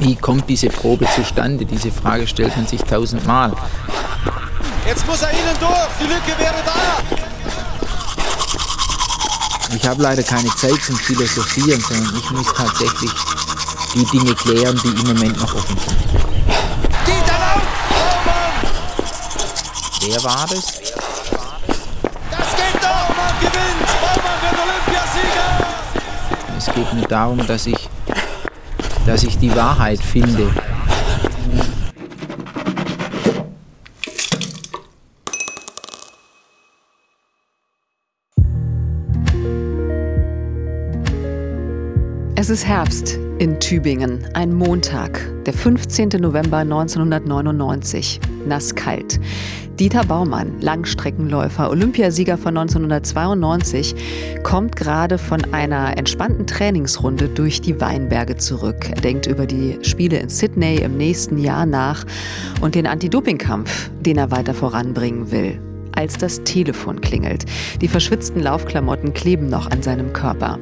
Wie kommt diese Probe zustande? Diese Frage stellt man sich tausendmal. Jetzt muss er innen durch. Die Lücke wäre da. Ich habe leider keine Zeit zum Philosophieren, sondern ich muss tatsächlich die Dinge klären, die im Moment noch offen sind. Wer war das? Das geht doch! Baumann gewinnt! Baumann wird Olympiasieger! Es geht mir darum, dass ich, dass ich die Wahrheit finde. Es ist Herbst in Tübingen, ein Montag, der 15. November 1999. Nasskalt. Dieter Baumann, Langstreckenläufer, Olympiasieger von 1992, kommt gerade von einer entspannten Trainingsrunde durch die Weinberge zurück. Er denkt über die Spiele in Sydney im nächsten Jahr nach und den Anti-Doping-Kampf, den er weiter voranbringen will. Als das Telefon klingelt. Die verschwitzten Laufklamotten kleben noch an seinem Körper.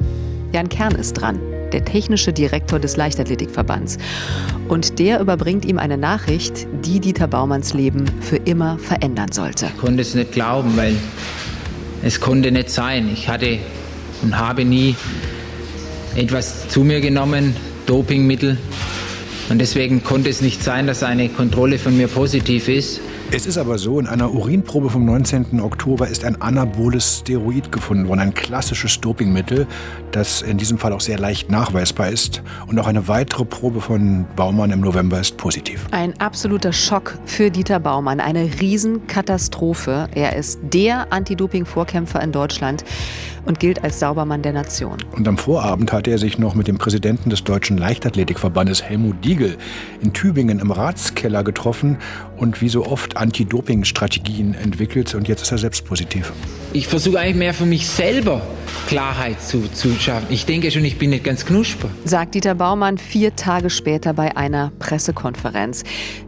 Jan Kern ist dran der technische Direktor des Leichtathletikverbands. Und der überbringt ihm eine Nachricht, die Dieter Baumanns Leben für immer verändern sollte. Ich konnte es nicht glauben, weil es konnte nicht sein. Ich hatte und habe nie etwas zu mir genommen, Dopingmittel. Und deswegen konnte es nicht sein, dass eine Kontrolle von mir positiv ist. Es ist aber so, in einer Urinprobe vom 19. Oktober ist ein anaboles Steroid gefunden worden, ein klassisches Dopingmittel, das in diesem Fall auch sehr leicht nachweisbar ist. Und auch eine weitere Probe von Baumann im November ist positiv. Ein absoluter Schock für Dieter Baumann, eine Riesenkatastrophe. Er ist der Anti-Doping-Vorkämpfer in Deutschland und gilt als Saubermann der Nation. Und am Vorabend hatte er sich noch mit dem Präsidenten des Deutschen Leichtathletikverbandes Helmut Diegel in Tübingen im Ratskeller getroffen und wie so oft Anti-Doping-Strategien entwickelt. Und jetzt ist er selbst positiv. Ich versuche eigentlich mehr für mich selber Klarheit zu, zu schaffen. Ich denke schon, ich bin nicht ganz knusper. Sagt Dieter Baumann vier Tage später bei einer Pressekonferenz.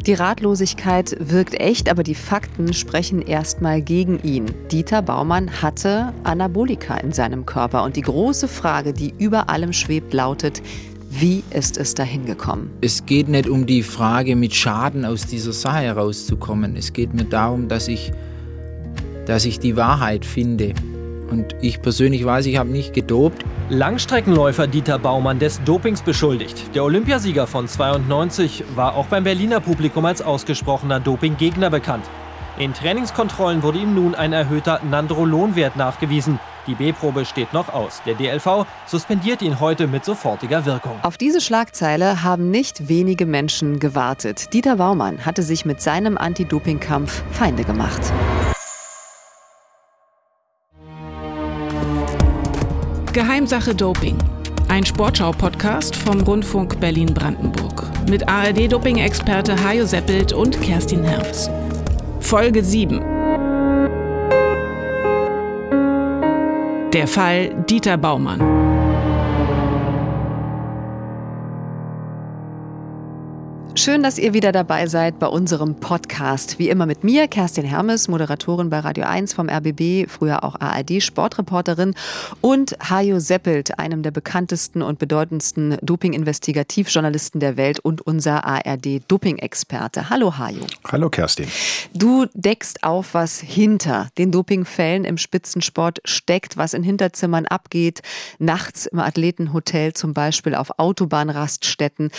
Die Ratlosigkeit wirkt echt, aber die Fakten sprechen erstmal gegen ihn. Dieter Baumann hatte Anabolika in seinem Körper. Und die große Frage, die über allem schwebt, lautet, wie ist es dahin gekommen? Es geht nicht um die Frage, mit Schaden aus dieser Sache herauszukommen. Es geht mir darum, dass ich, dass ich die Wahrheit finde. Und ich persönlich weiß, ich habe nicht gedopt. Langstreckenläufer Dieter Baumann des Dopings beschuldigt. Der Olympiasieger von 92 war auch beim Berliner Publikum als ausgesprochener Dopinggegner bekannt. In Trainingskontrollen wurde ihm nun ein erhöhter Nandrolonwert nachgewiesen. Die B-Probe steht noch aus. Der DLV suspendiert ihn heute mit sofortiger Wirkung. Auf diese Schlagzeile haben nicht wenige Menschen gewartet. Dieter Baumann hatte sich mit seinem Anti-Doping-Kampf Feinde gemacht. Geheimsache Doping. Ein Sportschau-Podcast vom Rundfunk Berlin-Brandenburg. Mit ARD-Doping-Experte Hajo Seppelt und Kerstin Herms. Folge 7. Der Fall Dieter Baumann. Schön, dass ihr wieder dabei seid bei unserem Podcast. Wie immer mit mir, Kerstin Hermes, Moderatorin bei Radio 1 vom RBB, früher auch ARD-Sportreporterin und Hajo Seppelt, einem der bekanntesten und bedeutendsten Doping-Investigativjournalisten der Welt und unser ARD-Doping-Experte. Hallo Hajo. Hallo Kerstin. Du deckst auf, was hinter den Dopingfällen im Spitzensport steckt, was in Hinterzimmern abgeht, nachts im Athletenhotel zum Beispiel, auf Autobahnraststätten.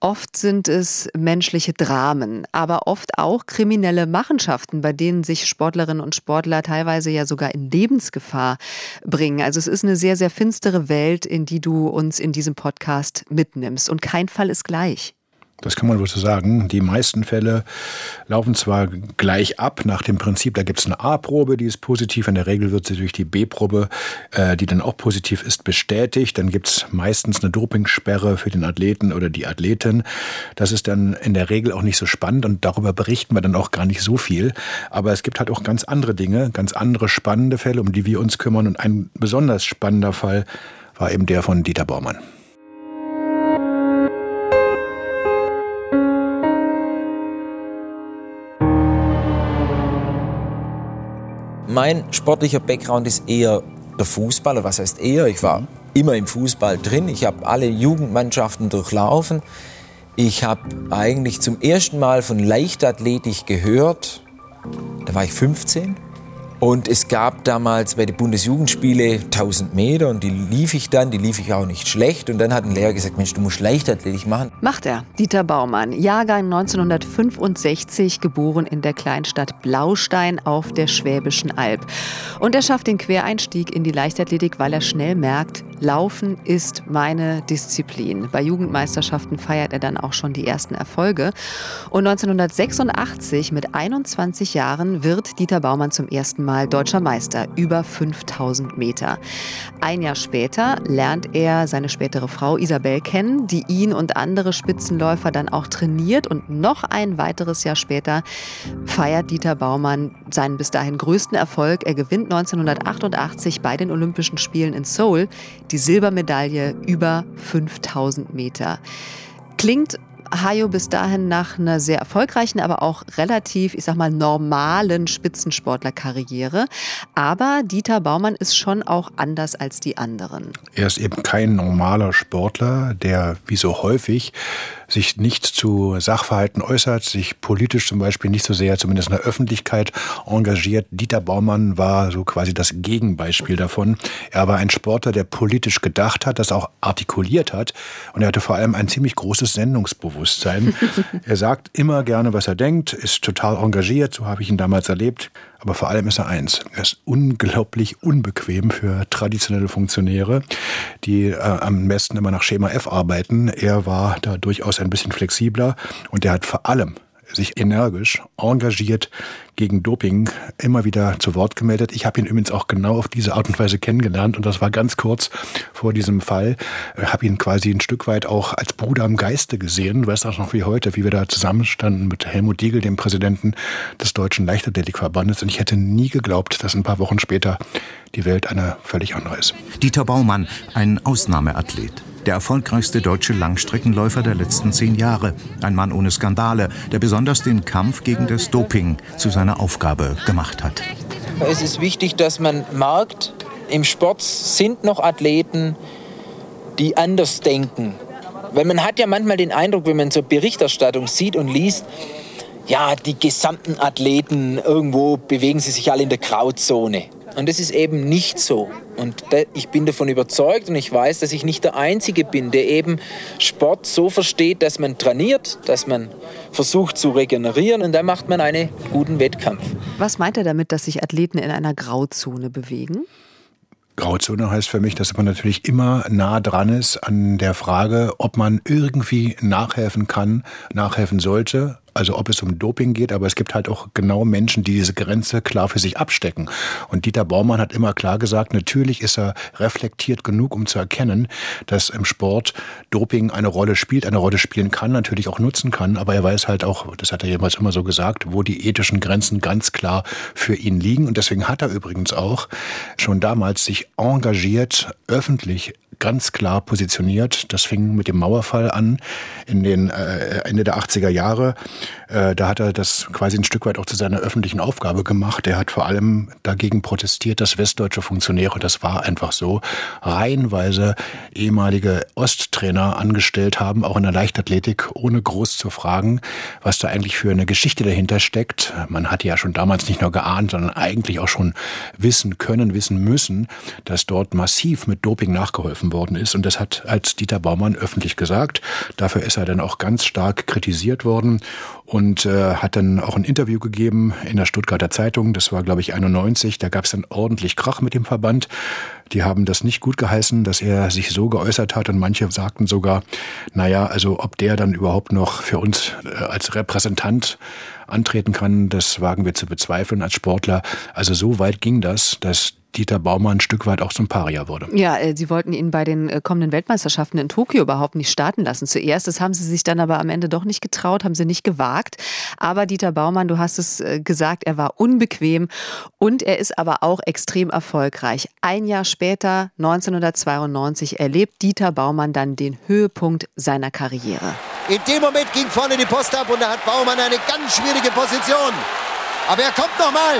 Oft sind es menschliche Dramen, aber oft auch kriminelle Machenschaften, bei denen sich Sportlerinnen und Sportler teilweise ja sogar in Lebensgefahr bringen. Also es ist eine sehr, sehr finstere Welt, in die du uns in diesem Podcast mitnimmst. Und kein Fall ist gleich. Das kann man wohl so sagen. Die meisten Fälle laufen zwar gleich ab nach dem Prinzip, da gibt es eine A-Probe, die ist positiv. In der Regel wird sie durch die B-Probe, äh, die dann auch positiv ist, bestätigt. Dann gibt es meistens eine Dopingsperre für den Athleten oder die Athletin. Das ist dann in der Regel auch nicht so spannend und darüber berichten wir dann auch gar nicht so viel. Aber es gibt halt auch ganz andere Dinge, ganz andere spannende Fälle, um die wir uns kümmern. Und ein besonders spannender Fall war eben der von Dieter Baumann. Mein sportlicher Background ist eher der Fußball. Oder was heißt eher? Ich war immer im Fußball drin. Ich habe alle Jugendmannschaften durchlaufen. Ich habe eigentlich zum ersten Mal von Leichtathletik gehört. Da war ich 15. Und es gab damals bei den Bundesjugendspiele 1000 Meter und die lief ich dann, die lief ich auch nicht schlecht. Und dann hat ein Lehrer gesagt, Mensch, du musst Leichtathletik machen. Macht er. Dieter Baumann, Jahrgang 1965, geboren in der Kleinstadt Blaustein auf der Schwäbischen Alb. Und er schafft den Quereinstieg in die Leichtathletik, weil er schnell merkt, Laufen ist meine Disziplin. Bei Jugendmeisterschaften feiert er dann auch schon die ersten Erfolge. Und 1986, mit 21 Jahren, wird Dieter Baumann zum ersten Mal deutscher Meister über 5000 Meter. Ein Jahr später lernt er seine spätere Frau Isabel kennen, die ihn und andere Spitzenläufer dann auch trainiert. Und noch ein weiteres Jahr später feiert Dieter Baumann seinen bis dahin größten Erfolg. Er gewinnt 1988 bei den Olympischen Spielen in Seoul die Silbermedaille über 5000 Meter. Klingt Hayo bis dahin nach einer sehr erfolgreichen, aber auch relativ, ich sag mal, normalen Spitzensportlerkarriere. Aber Dieter Baumann ist schon auch anders als die anderen. Er ist eben kein normaler Sportler, der wie so häufig sich nicht zu Sachverhalten äußert, sich politisch zum Beispiel nicht so sehr, zumindest in der Öffentlichkeit, engagiert. Dieter Baumann war so quasi das Gegenbeispiel davon. Er war ein Sportler, der politisch gedacht hat, das auch artikuliert hat. Und er hatte vor allem ein ziemlich großes Sendungsbewusstsein. er sagt immer gerne, was er denkt, ist total engagiert, so habe ich ihn damals erlebt. Aber vor allem ist er eins. Er ist unglaublich unbequem für traditionelle Funktionäre, die äh, am besten immer nach Schema F arbeiten. Er war da durchaus ein bisschen flexibler und er hat vor allem sich energisch, engagiert gegen Doping immer wieder zu Wort gemeldet. Ich habe ihn übrigens auch genau auf diese Art und Weise kennengelernt und das war ganz kurz vor diesem Fall. Ich habe ihn quasi ein Stück weit auch als Bruder im Geiste gesehen. Du weißt auch noch wie heute, wie wir da zusammenstanden mit Helmut Diegel, dem Präsidenten des Deutschen Leichtathletikverbandes. Und ich hätte nie geglaubt, dass ein paar Wochen später die Welt eine völlig andere ist. Dieter Baumann, ein Ausnahmeathlet der erfolgreichste deutsche Langstreckenläufer der letzten zehn Jahre. Ein Mann ohne Skandale, der besonders den Kampf gegen das Doping zu seiner Aufgabe gemacht hat. Es ist wichtig, dass man merkt, im Sport sind noch Athleten, die anders denken. Weil man hat ja manchmal den Eindruck, wenn man so Berichterstattung sieht und liest, ja, die gesamten Athleten irgendwo bewegen sie sich alle in der Grauzone. Und das ist eben nicht so. Und ich bin davon überzeugt und ich weiß, dass ich nicht der Einzige bin, der eben Sport so versteht, dass man trainiert, dass man versucht zu regenerieren und dann macht man einen guten Wettkampf. Was meint er damit, dass sich Athleten in einer Grauzone bewegen? Grauzone heißt für mich, dass man natürlich immer nah dran ist an der Frage, ob man irgendwie nachhelfen kann, nachhelfen sollte, also ob es um Doping geht, aber es gibt halt auch genau Menschen, die diese Grenze klar für sich abstecken. Und Dieter Baumann hat immer klar gesagt, natürlich ist er reflektiert genug, um zu erkennen, dass im Sport Doping eine Rolle spielt, eine Rolle spielen kann, natürlich auch nutzen kann, aber er weiß halt auch, das hat er jemals immer so gesagt, wo die ethischen Grenzen ganz klar für ihn liegen. Und deswegen hat er übrigens auch schon damals sich engagiert, öffentlich ganz klar positioniert. Das fing mit dem Mauerfall an in den äh, Ende der 80er Jahre. Äh, da hat er das quasi ein Stück weit auch zu seiner öffentlichen Aufgabe gemacht. Er hat vor allem dagegen protestiert, dass westdeutsche Funktionäre, das war einfach so, reihenweise ehemalige Osttrainer angestellt haben, auch in der Leichtathletik, ohne groß zu fragen, was da eigentlich für eine Geschichte dahinter steckt. Man hatte ja schon damals nicht nur geahnt, sondern eigentlich auch schon wissen können, wissen müssen, dass dort massiv mit Doping nachgeholfen worden ist. Und das hat als Dieter Baumann öffentlich gesagt. Dafür ist er dann auch ganz stark kritisiert worden und äh, hat dann auch ein Interview gegeben in der Stuttgarter Zeitung. Das war, glaube ich, 91. Da gab es dann ordentlich Krach mit dem Verband. Die haben das nicht gut geheißen, dass er sich so geäußert hat und manche sagten sogar, naja, also ob der dann überhaupt noch für uns äh, als Repräsentant antreten kann, das wagen wir zu bezweifeln als Sportler. Also so weit ging das, dass Dieter Baumann ein Stück weit auch zum Paria wurde. Ja, äh, Sie wollten ihn bei den äh, kommenden Weltmeisterschaften in Tokio überhaupt nicht starten lassen. Zuerst, das haben Sie sich dann aber am Ende doch nicht getraut, haben Sie nicht gewagt. Aber Dieter Baumann, du hast es äh, gesagt, er war unbequem und er ist aber auch extrem erfolgreich. Ein Jahr später, 1992, erlebt Dieter Baumann dann den Höhepunkt seiner Karriere. In dem Moment ging vorne die Post ab und da hat Baumann eine ganz schwierige Position. Aber er kommt nochmal.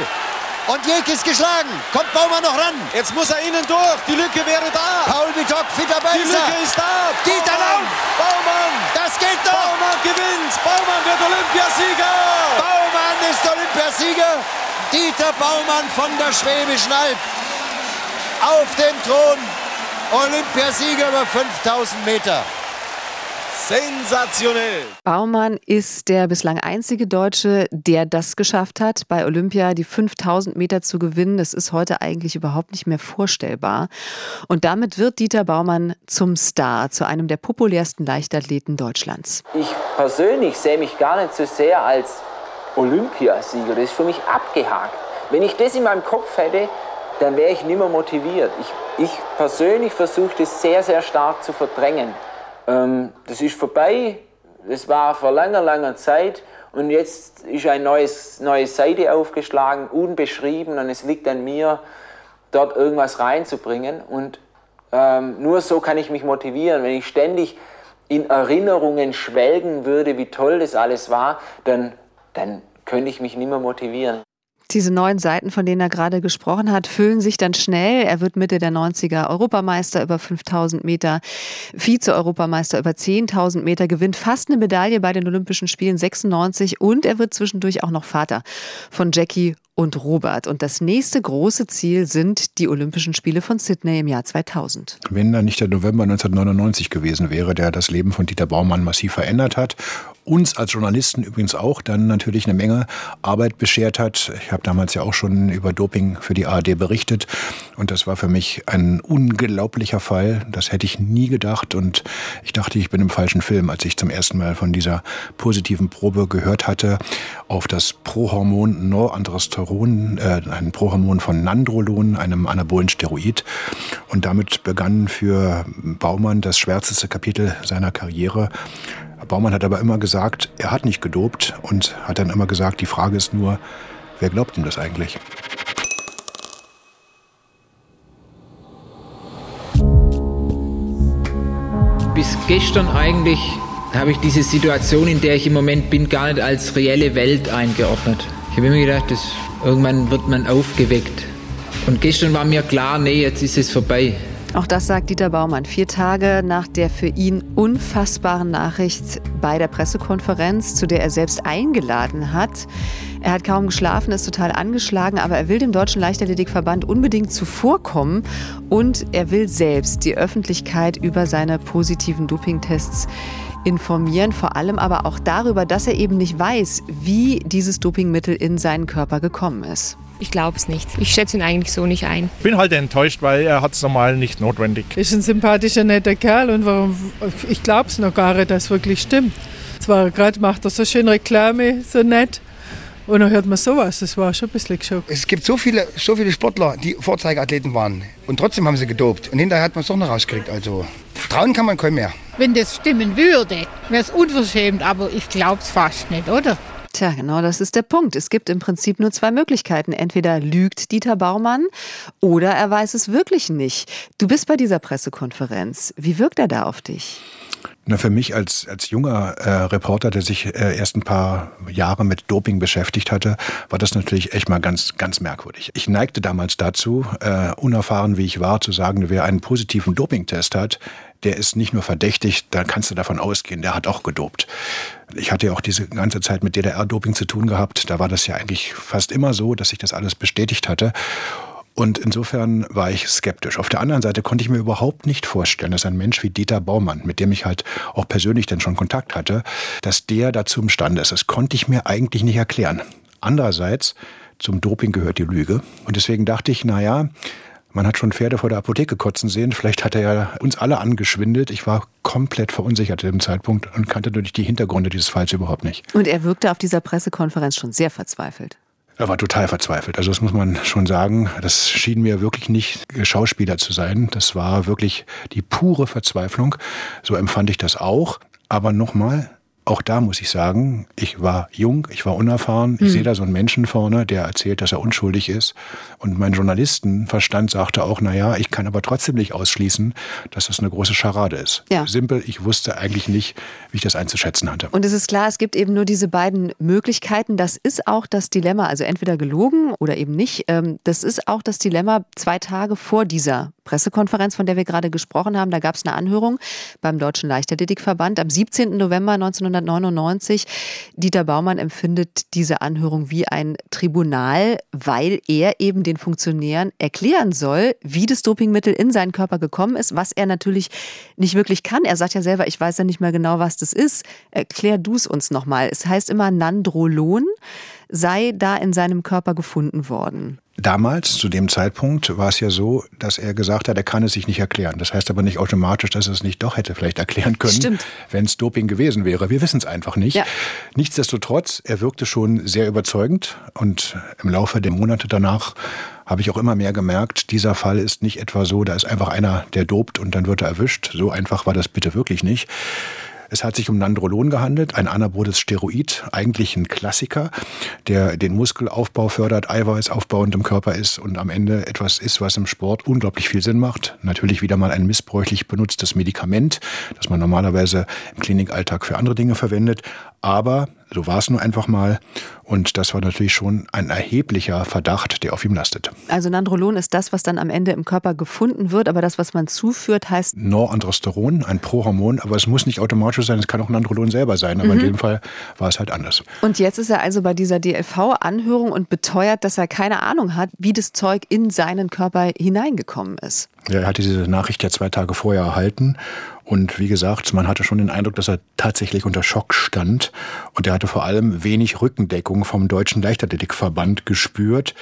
Und Jek ist geschlagen. Kommt Baumann noch ran. Jetzt muss er innen durch. Die Lücke wäre da. Paul Bitok, Fitter Benzer. Die Lücke ist da. Dieter Lauf. Baumann. Das geht doch. Baumann gewinnt. Baumann wird Olympiasieger. Baumann ist Olympiasieger. Dieter Baumann von der Schwäbischen Alb. Auf dem Thron. Olympiasieger über 5000 Meter. Sensationell! Baumann ist der bislang einzige Deutsche, der das geschafft hat, bei Olympia die 5000 Meter zu gewinnen. Das ist heute eigentlich überhaupt nicht mehr vorstellbar. Und damit wird Dieter Baumann zum Star, zu einem der populärsten Leichtathleten Deutschlands. Ich persönlich sehe mich gar nicht so sehr als Olympiasieger. Das ist für mich abgehakt. Wenn ich das in meinem Kopf hätte, dann wäre ich nicht mehr motiviert. Ich, ich persönlich versuche das sehr, sehr stark zu verdrängen. Ähm, das ist vorbei. Das war vor langer, langer Zeit. Und jetzt ist eine neue Seite aufgeschlagen, unbeschrieben. Und es liegt an mir, dort irgendwas reinzubringen. Und ähm, nur so kann ich mich motivieren. Wenn ich ständig in Erinnerungen schwelgen würde, wie toll das alles war, dann, dann könnte ich mich nicht mehr motivieren. Diese neuen Seiten, von denen er gerade gesprochen hat, füllen sich dann schnell. Er wird Mitte der 90er Europameister über 5000 Meter, Vize-Europameister über 10.000 Meter, gewinnt fast eine Medaille bei den Olympischen Spielen 96 und er wird zwischendurch auch noch Vater von Jackie und Robert. Und das nächste große Ziel sind die Olympischen Spiele von Sydney im Jahr 2000. Wenn da nicht der November 1999 gewesen wäre, der das Leben von Dieter Baumann massiv verändert hat uns als Journalisten übrigens auch dann natürlich eine Menge Arbeit beschert hat. Ich habe damals ja auch schon über Doping für die ARD berichtet und das war für mich ein unglaublicher Fall. Das hätte ich nie gedacht und ich dachte, ich bin im falschen Film, als ich zum ersten Mal von dieser positiven Probe gehört hatte auf das Prohormon Norandrosteron, äh, ein Prohormon von Nandrolon, einem anabolen Steroid und damit begann für Baumann das schwärzeste Kapitel seiner Karriere. Baumann hat aber immer gesagt, er hat nicht gedopt und hat dann immer gesagt, die Frage ist nur, wer glaubt ihm das eigentlich? Bis gestern eigentlich habe ich diese Situation, in der ich im Moment bin, gar nicht als reelle Welt eingeordnet. Ich habe immer gedacht, dass irgendwann wird man aufgeweckt. Und gestern war mir klar, nee, jetzt ist es vorbei. Auch das sagt Dieter Baumann vier Tage nach der für ihn unfassbaren Nachricht bei der Pressekonferenz, zu der er selbst eingeladen hat. Er hat kaum geschlafen, ist total angeschlagen, aber er will dem Deutschen Leichtathletikverband unbedingt zuvorkommen und er will selbst die Öffentlichkeit über seine positiven Dopingtests informieren, vor allem aber auch darüber, dass er eben nicht weiß, wie dieses Dopingmittel in seinen Körper gekommen ist. Ich glaube es nicht. Ich schätze ihn eigentlich so nicht ein. Bin halt enttäuscht, weil er hat es normal nicht notwendig. Ist ein sympathischer, netter Kerl und warum, ich glaube es noch gar nicht, dass es wirklich stimmt. Zwar gerade macht er so schön Reklame, so nett. Und dann hört man sowas, das war schon ein bisschen geschockt. Es gibt so viele, so viele Sportler, die Vorzeigeathleten waren. Und trotzdem haben sie gedopt. Und hinterher hat man es doch noch rausgekriegt. Also trauen kann man kaum mehr. Wenn das stimmen würde, wäre es unverschämt. Aber ich glaube es fast nicht, oder? Tja, genau das ist der Punkt. Es gibt im Prinzip nur zwei Möglichkeiten. Entweder lügt Dieter Baumann oder er weiß es wirklich nicht. Du bist bei dieser Pressekonferenz. Wie wirkt er da auf dich? Na, für mich als, als junger äh, Reporter, der sich äh, erst ein paar Jahre mit Doping beschäftigt hatte, war das natürlich echt mal ganz, ganz merkwürdig. Ich neigte damals dazu, äh, unerfahren wie ich war, zu sagen, wer einen positiven Dopingtest hat, der ist nicht nur verdächtig, da kannst du davon ausgehen, der hat auch gedopt. Ich hatte ja auch diese ganze Zeit mit DDR-Doping zu tun gehabt. Da war das ja eigentlich fast immer so, dass sich das alles bestätigt hatte. Und insofern war ich skeptisch. Auf der anderen Seite konnte ich mir überhaupt nicht vorstellen, dass ein Mensch wie Dieter Baumann, mit dem ich halt auch persönlich dann schon Kontakt hatte, dass der dazu imstande ist. Das konnte ich mir eigentlich nicht erklären. Andererseits, zum Doping gehört die Lüge. Und deswegen dachte ich, na ja, man hat schon Pferde vor der Apotheke kotzen sehen. Vielleicht hat er ja uns alle angeschwindelt. Ich war komplett verunsichert zu dem Zeitpunkt und kannte natürlich die Hintergründe dieses Falls überhaupt nicht. Und er wirkte auf dieser Pressekonferenz schon sehr verzweifelt. Er war total verzweifelt. Also das muss man schon sagen. Das schien mir wirklich nicht Schauspieler zu sein. Das war wirklich die pure Verzweiflung. So empfand ich das auch. Aber nochmal, auch da muss ich sagen, ich war jung, ich war unerfahren. Ich mhm. sehe da so einen Menschen vorne, der erzählt, dass er unschuldig ist. Und mein Journalistenverstand sagte auch, na ja, ich kann aber trotzdem nicht ausschließen, dass das eine große Scharade ist. Ja. Simpel, ich wusste eigentlich nicht, wie ich das einzuschätzen hatte. Und es ist klar, es gibt eben nur diese beiden Möglichkeiten. Das ist auch das Dilemma, also entweder gelogen oder eben nicht. Ähm, das ist auch das Dilemma zwei Tage vor dieser Pressekonferenz, von der wir gerade gesprochen haben. Da gab es eine Anhörung beim Deutschen Leichtathletikverband am 17. November 1900 1999. Dieter Baumann empfindet diese Anhörung wie ein Tribunal, weil er eben den Funktionären erklären soll, wie das Dopingmittel in seinen Körper gekommen ist, was er natürlich nicht wirklich kann. Er sagt ja selber, ich weiß ja nicht mehr genau, was das ist. Erklär du es uns nochmal. Es heißt immer Nandrolon sei da in seinem Körper gefunden worden. Damals, zu dem Zeitpunkt, war es ja so, dass er gesagt hat, er kann es sich nicht erklären. Das heißt aber nicht automatisch, dass er es nicht doch hätte vielleicht erklären können, wenn es Doping gewesen wäre. Wir wissen es einfach nicht. Ja. Nichtsdestotrotz, er wirkte schon sehr überzeugend und im Laufe der Monate danach habe ich auch immer mehr gemerkt, dieser Fall ist nicht etwa so, da ist einfach einer, der dopt und dann wird er erwischt. So einfach war das bitte wirklich nicht. Es hat sich um Nandrolon gehandelt, ein anaboles Steroid, eigentlich ein Klassiker, der den Muskelaufbau fördert, eiweißaufbauend im Körper ist und am Ende etwas ist, was im Sport unglaublich viel Sinn macht. Natürlich wieder mal ein missbräuchlich benutztes Medikament, das man normalerweise im Klinikalltag für andere Dinge verwendet. Aber so war es nur einfach mal. Und das war natürlich schon ein erheblicher Verdacht, der auf ihm lastet. Also Nandrolon ist das, was dann am Ende im Körper gefunden wird, aber das, was man zuführt, heißt. Norandrosteron, ein Prohormon, aber es muss nicht automatisch sein, es kann auch Nandrolon selber sein, aber mhm. in dem Fall war es halt anders. Und jetzt ist er also bei dieser DLV-Anhörung und beteuert, dass er keine Ahnung hat, wie das Zeug in seinen Körper hineingekommen ist. Ja, er hatte diese Nachricht ja zwei Tage vorher erhalten und wie gesagt, man hatte schon den Eindruck, dass er tatsächlich unter Schock stand. Und er hatte vor allem wenig Rückendeckung vom Deutschen Leichtathletikverband gespürt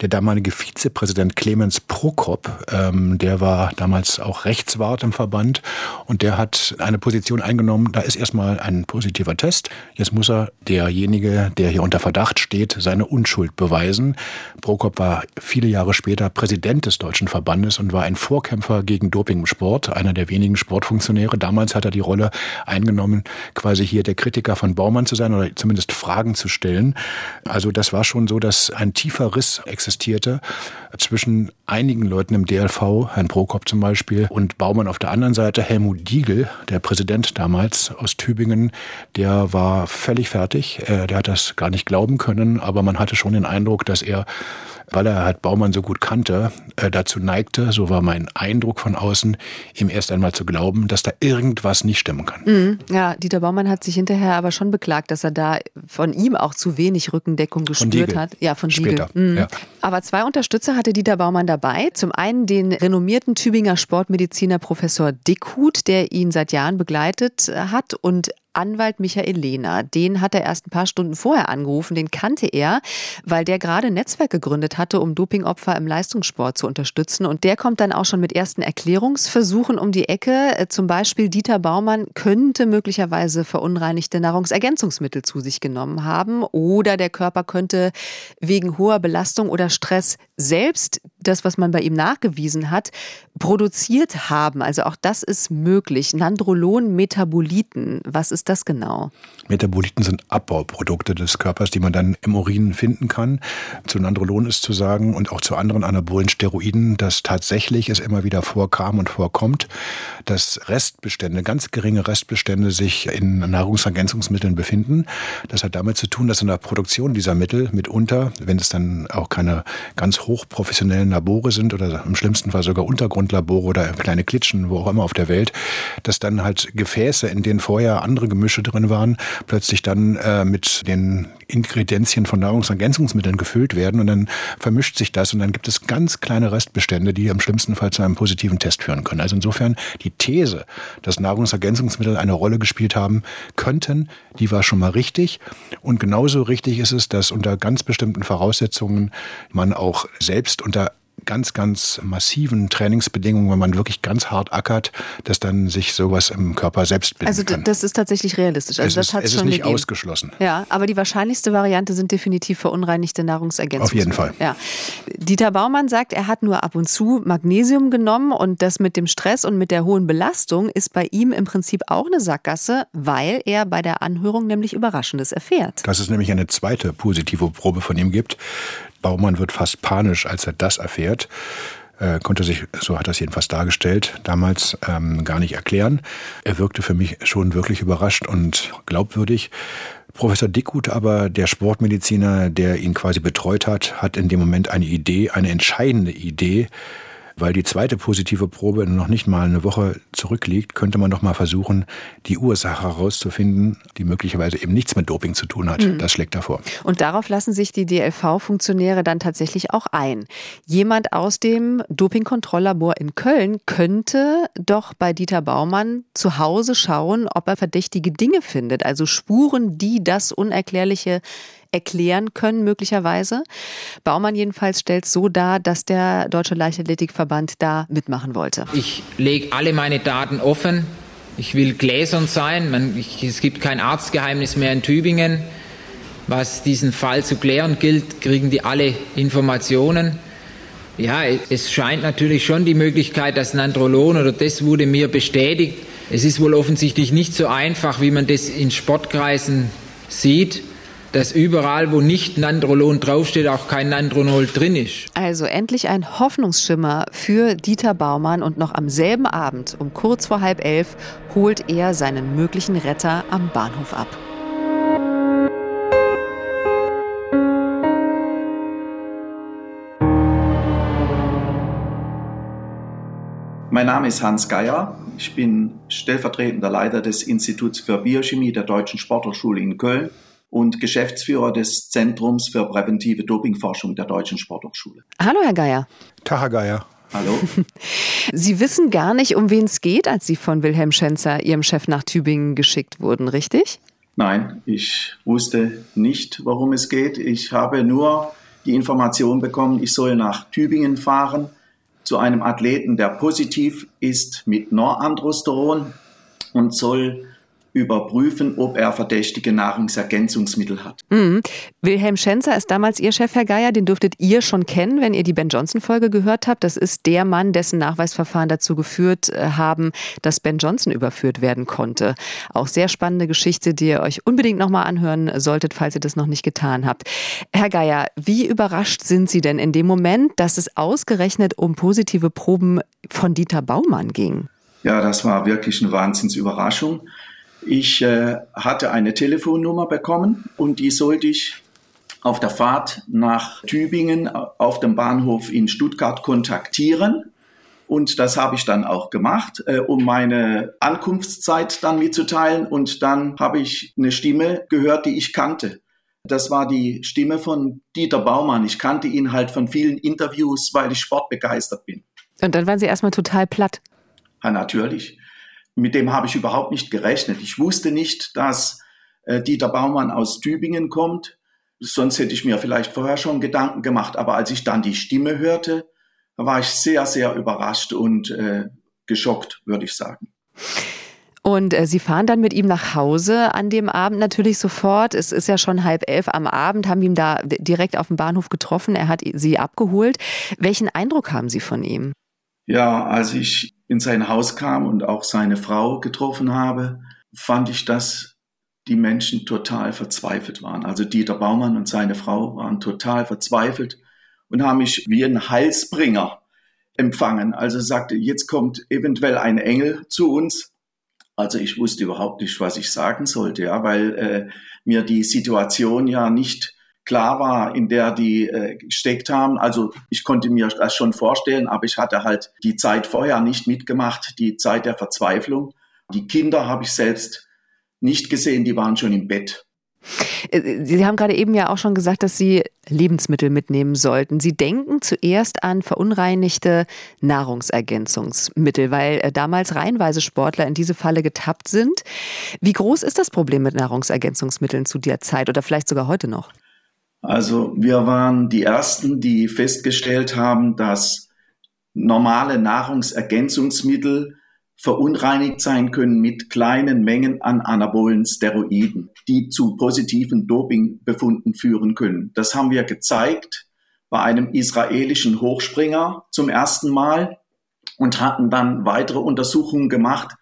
der damalige Vizepräsident Clemens Prokop, ähm, der war damals auch Rechtswart im Verband und der hat eine Position eingenommen, da ist erstmal ein positiver Test. Jetzt muss er derjenige, der hier unter Verdacht steht, seine Unschuld beweisen. Prokop war viele Jahre später Präsident des Deutschen Verbandes und war ein Vorkämpfer gegen Doping im Sport, einer der wenigen Sportfunktionäre. Damals hat er die Rolle eingenommen, quasi hier der Kritiker von Baumann zu sein oder zumindest Fragen zu stellen. Also das war schon so, dass ein tiefer Riss existiert existierte zwischen einigen Leuten im DLV, Herrn Prokop zum Beispiel, und Baumann auf der anderen Seite. Helmut Diegel, der Präsident damals aus Tübingen, der war völlig fertig. Äh, der hat das gar nicht glauben können, aber man hatte schon den Eindruck, dass er weil er halt Baumann so gut kannte, äh, dazu neigte, so war mein Eindruck von außen, ihm erst einmal zu glauben, dass da irgendwas nicht stimmen kann. Mhm. Ja, Dieter Baumann hat sich hinterher aber schon beklagt, dass er da von ihm auch zu wenig Rückendeckung gespürt hat. Ja, von Später. Mhm. Ja. Aber zwei Unterstützer hatte Dieter Baumann dabei. Zum einen den renommierten Tübinger Sportmediziner Professor Dickhut, der ihn seit Jahren begleitet hat und Anwalt Michael Lehner. Den hat er erst ein paar Stunden vorher angerufen. Den kannte er, weil der gerade ein Netzwerk gegründet hatte, um Dopingopfer im Leistungssport zu unterstützen. Und der kommt dann auch schon mit ersten Erklärungsversuchen um die Ecke. Äh, zum Beispiel Dieter Baumann könnte möglicherweise verunreinigte Nahrungsergänzungsmittel zu sich genommen haben oder der Körper könnte wegen hoher Belastung oder Stress selbst das, was man bei ihm nachgewiesen hat, produziert haben. Also auch das ist möglich. Nandrolon-Metaboliten, was ist das genau? Metaboliten sind Abbauprodukte des Körpers, die man dann im Urin finden kann. Zu Nandrolon ist zu sagen und auch zu anderen anabolen Steroiden, dass tatsächlich es immer wieder vorkam und vorkommt, dass Restbestände, ganz geringe Restbestände sich in Nahrungsergänzungsmitteln befinden. Das hat damit zu tun, dass in der Produktion dieser Mittel mitunter, wenn es dann auch keine ganz hochprofessionellen Labore sind oder im schlimmsten Fall sogar Untergrundlabore oder kleine Klitschen, wo auch immer auf der Welt, dass dann halt Gefäße, in denen vorher andere Gemische drin waren, plötzlich dann äh, mit den Ingredienzien von Nahrungsergänzungsmitteln gefüllt werden und dann vermischt sich das und dann gibt es ganz kleine Restbestände, die im schlimmsten Fall zu einem positiven Test führen können. Also insofern die These, dass Nahrungsergänzungsmittel eine Rolle gespielt haben könnten, die war schon mal richtig und genauso richtig ist es, dass unter ganz bestimmten Voraussetzungen man auch selbst unter ganz, ganz massiven Trainingsbedingungen, wenn man wirklich ganz hart ackert, dass dann sich sowas im Körper selbst bilden also, kann. Das ist tatsächlich realistisch. Also es das ist, es ist nicht gegeben. ausgeschlossen. Ja, aber die wahrscheinlichste Variante sind definitiv verunreinigte Nahrungsergänzungen. Auf jeden Fall. Ja. Dieter Baumann sagt, er hat nur ab und zu Magnesium genommen und das mit dem Stress und mit der hohen Belastung ist bei ihm im Prinzip auch eine Sackgasse, weil er bei der Anhörung nämlich Überraschendes erfährt. Dass es nämlich eine zweite positive Probe von ihm gibt. Baumann wird fast panisch, als er das erfährt. Er konnte sich, so hat er es jedenfalls dargestellt, damals ähm, gar nicht erklären. Er wirkte für mich schon wirklich überrascht und glaubwürdig. Professor Dickhut aber, der Sportmediziner, der ihn quasi betreut hat, hat in dem Moment eine Idee, eine entscheidende Idee, weil die zweite positive Probe noch nicht mal eine Woche zurückliegt, könnte man doch mal versuchen, die Ursache herauszufinden, die möglicherweise eben nichts mit Doping zu tun hat. Mhm. Das schlägt davor. Und darauf lassen sich die DLV-Funktionäre dann tatsächlich auch ein. Jemand aus dem Dopingkontrolllabor in Köln könnte doch bei Dieter Baumann zu Hause schauen, ob er verdächtige Dinge findet, also Spuren, die das Unerklärliche erklären können, möglicherweise. Baumann jedenfalls stellt es so dar, dass der Deutsche Leichtathletikverband da mitmachen wollte. Ich lege alle meine Daten offen. Ich will gläsern sein. Man, ich, es gibt kein Arztgeheimnis mehr in Tübingen. Was diesen Fall zu klären gilt, kriegen die alle Informationen. Ja, es scheint natürlich schon die Möglichkeit, dass Nandrolon oder das wurde mir bestätigt. Es ist wohl offensichtlich nicht so einfach, wie man das in Sportkreisen sieht dass überall, wo nicht Nandrolon draufsteht, auch kein Nandronol drin ist. Also endlich ein Hoffnungsschimmer für Dieter Baumann und noch am selben Abend um kurz vor halb elf holt er seinen möglichen Retter am Bahnhof ab. Mein Name ist Hans Geier. Ich bin stellvertretender Leiter des Instituts für Biochemie der Deutschen Sporthochschule in Köln und Geschäftsführer des Zentrums für präventive Dopingforschung der Deutschen Sporthochschule. Hallo, Herr Geier. Tag, Herr Geier. Hallo. Sie wissen gar nicht, um wen es geht, als Sie von Wilhelm Schenzer, Ihrem Chef, nach Tübingen geschickt wurden, richtig? Nein, ich wusste nicht, worum es geht. Ich habe nur die Information bekommen, ich soll nach Tübingen fahren zu einem Athleten, der positiv ist mit Norandrosteron und soll überprüfen, ob er verdächtige Nahrungsergänzungsmittel hat. Mhm. Wilhelm Schenzer ist damals Ihr Chef, Herr Geier. Den dürftet ihr schon kennen, wenn ihr die Ben Johnson-Folge gehört habt. Das ist der Mann, dessen Nachweisverfahren dazu geführt äh, haben, dass Ben Johnson überführt werden konnte. Auch sehr spannende Geschichte, die ihr euch unbedingt nochmal anhören solltet, falls ihr das noch nicht getan habt. Herr Geier, wie überrascht sind Sie denn in dem Moment, dass es ausgerechnet um positive Proben von Dieter Baumann ging? Ja, das war wirklich eine Wahnsinnsüberraschung. Ich äh, hatte eine Telefonnummer bekommen und die sollte ich auf der Fahrt nach Tübingen auf dem Bahnhof in Stuttgart kontaktieren. Und das habe ich dann auch gemacht, äh, um meine Ankunftszeit dann mitzuteilen. Und dann habe ich eine Stimme gehört, die ich kannte. Das war die Stimme von Dieter Baumann. Ich kannte ihn halt von vielen Interviews, weil ich sportbegeistert bin. Und dann waren Sie erstmal total platt. Ja, natürlich mit dem habe ich überhaupt nicht gerechnet. Ich wusste nicht, dass äh, Dieter Baumann aus Tübingen kommt. Sonst hätte ich mir vielleicht vorher schon Gedanken gemacht. Aber als ich dann die Stimme hörte, war ich sehr, sehr überrascht und äh, geschockt, würde ich sagen. Und äh, Sie fahren dann mit ihm nach Hause an dem Abend natürlich sofort. Es ist ja schon halb elf am Abend, haben ihn da direkt auf dem Bahnhof getroffen. Er hat Sie abgeholt. Welchen Eindruck haben Sie von ihm? Ja, als ich in sein Haus kam und auch seine Frau getroffen habe, fand ich, dass die Menschen total verzweifelt waren. Also Dieter Baumann und seine Frau waren total verzweifelt und haben mich wie ein Heilsbringer empfangen. Also sagte, jetzt kommt eventuell ein Engel zu uns. Also ich wusste überhaupt nicht, was ich sagen sollte, ja, weil äh, mir die Situation ja nicht klar war, in der die äh, gesteckt haben. Also ich konnte mir das schon vorstellen, aber ich hatte halt die Zeit vorher nicht mitgemacht, die Zeit der Verzweiflung. Die Kinder habe ich selbst nicht gesehen, die waren schon im Bett. Äh, Sie haben gerade eben ja auch schon gesagt, dass Sie Lebensmittel mitnehmen sollten. Sie denken zuerst an verunreinigte Nahrungsergänzungsmittel, weil äh, damals reihenweise Sportler in diese Falle getappt sind. Wie groß ist das Problem mit Nahrungsergänzungsmitteln zu der Zeit oder vielleicht sogar heute noch? Also wir waren die Ersten, die festgestellt haben, dass normale Nahrungsergänzungsmittel verunreinigt sein können mit kleinen Mengen an anabolen Steroiden, die zu positiven Dopingbefunden führen können. Das haben wir gezeigt bei einem israelischen Hochspringer zum ersten Mal und hatten dann weitere Untersuchungen gemacht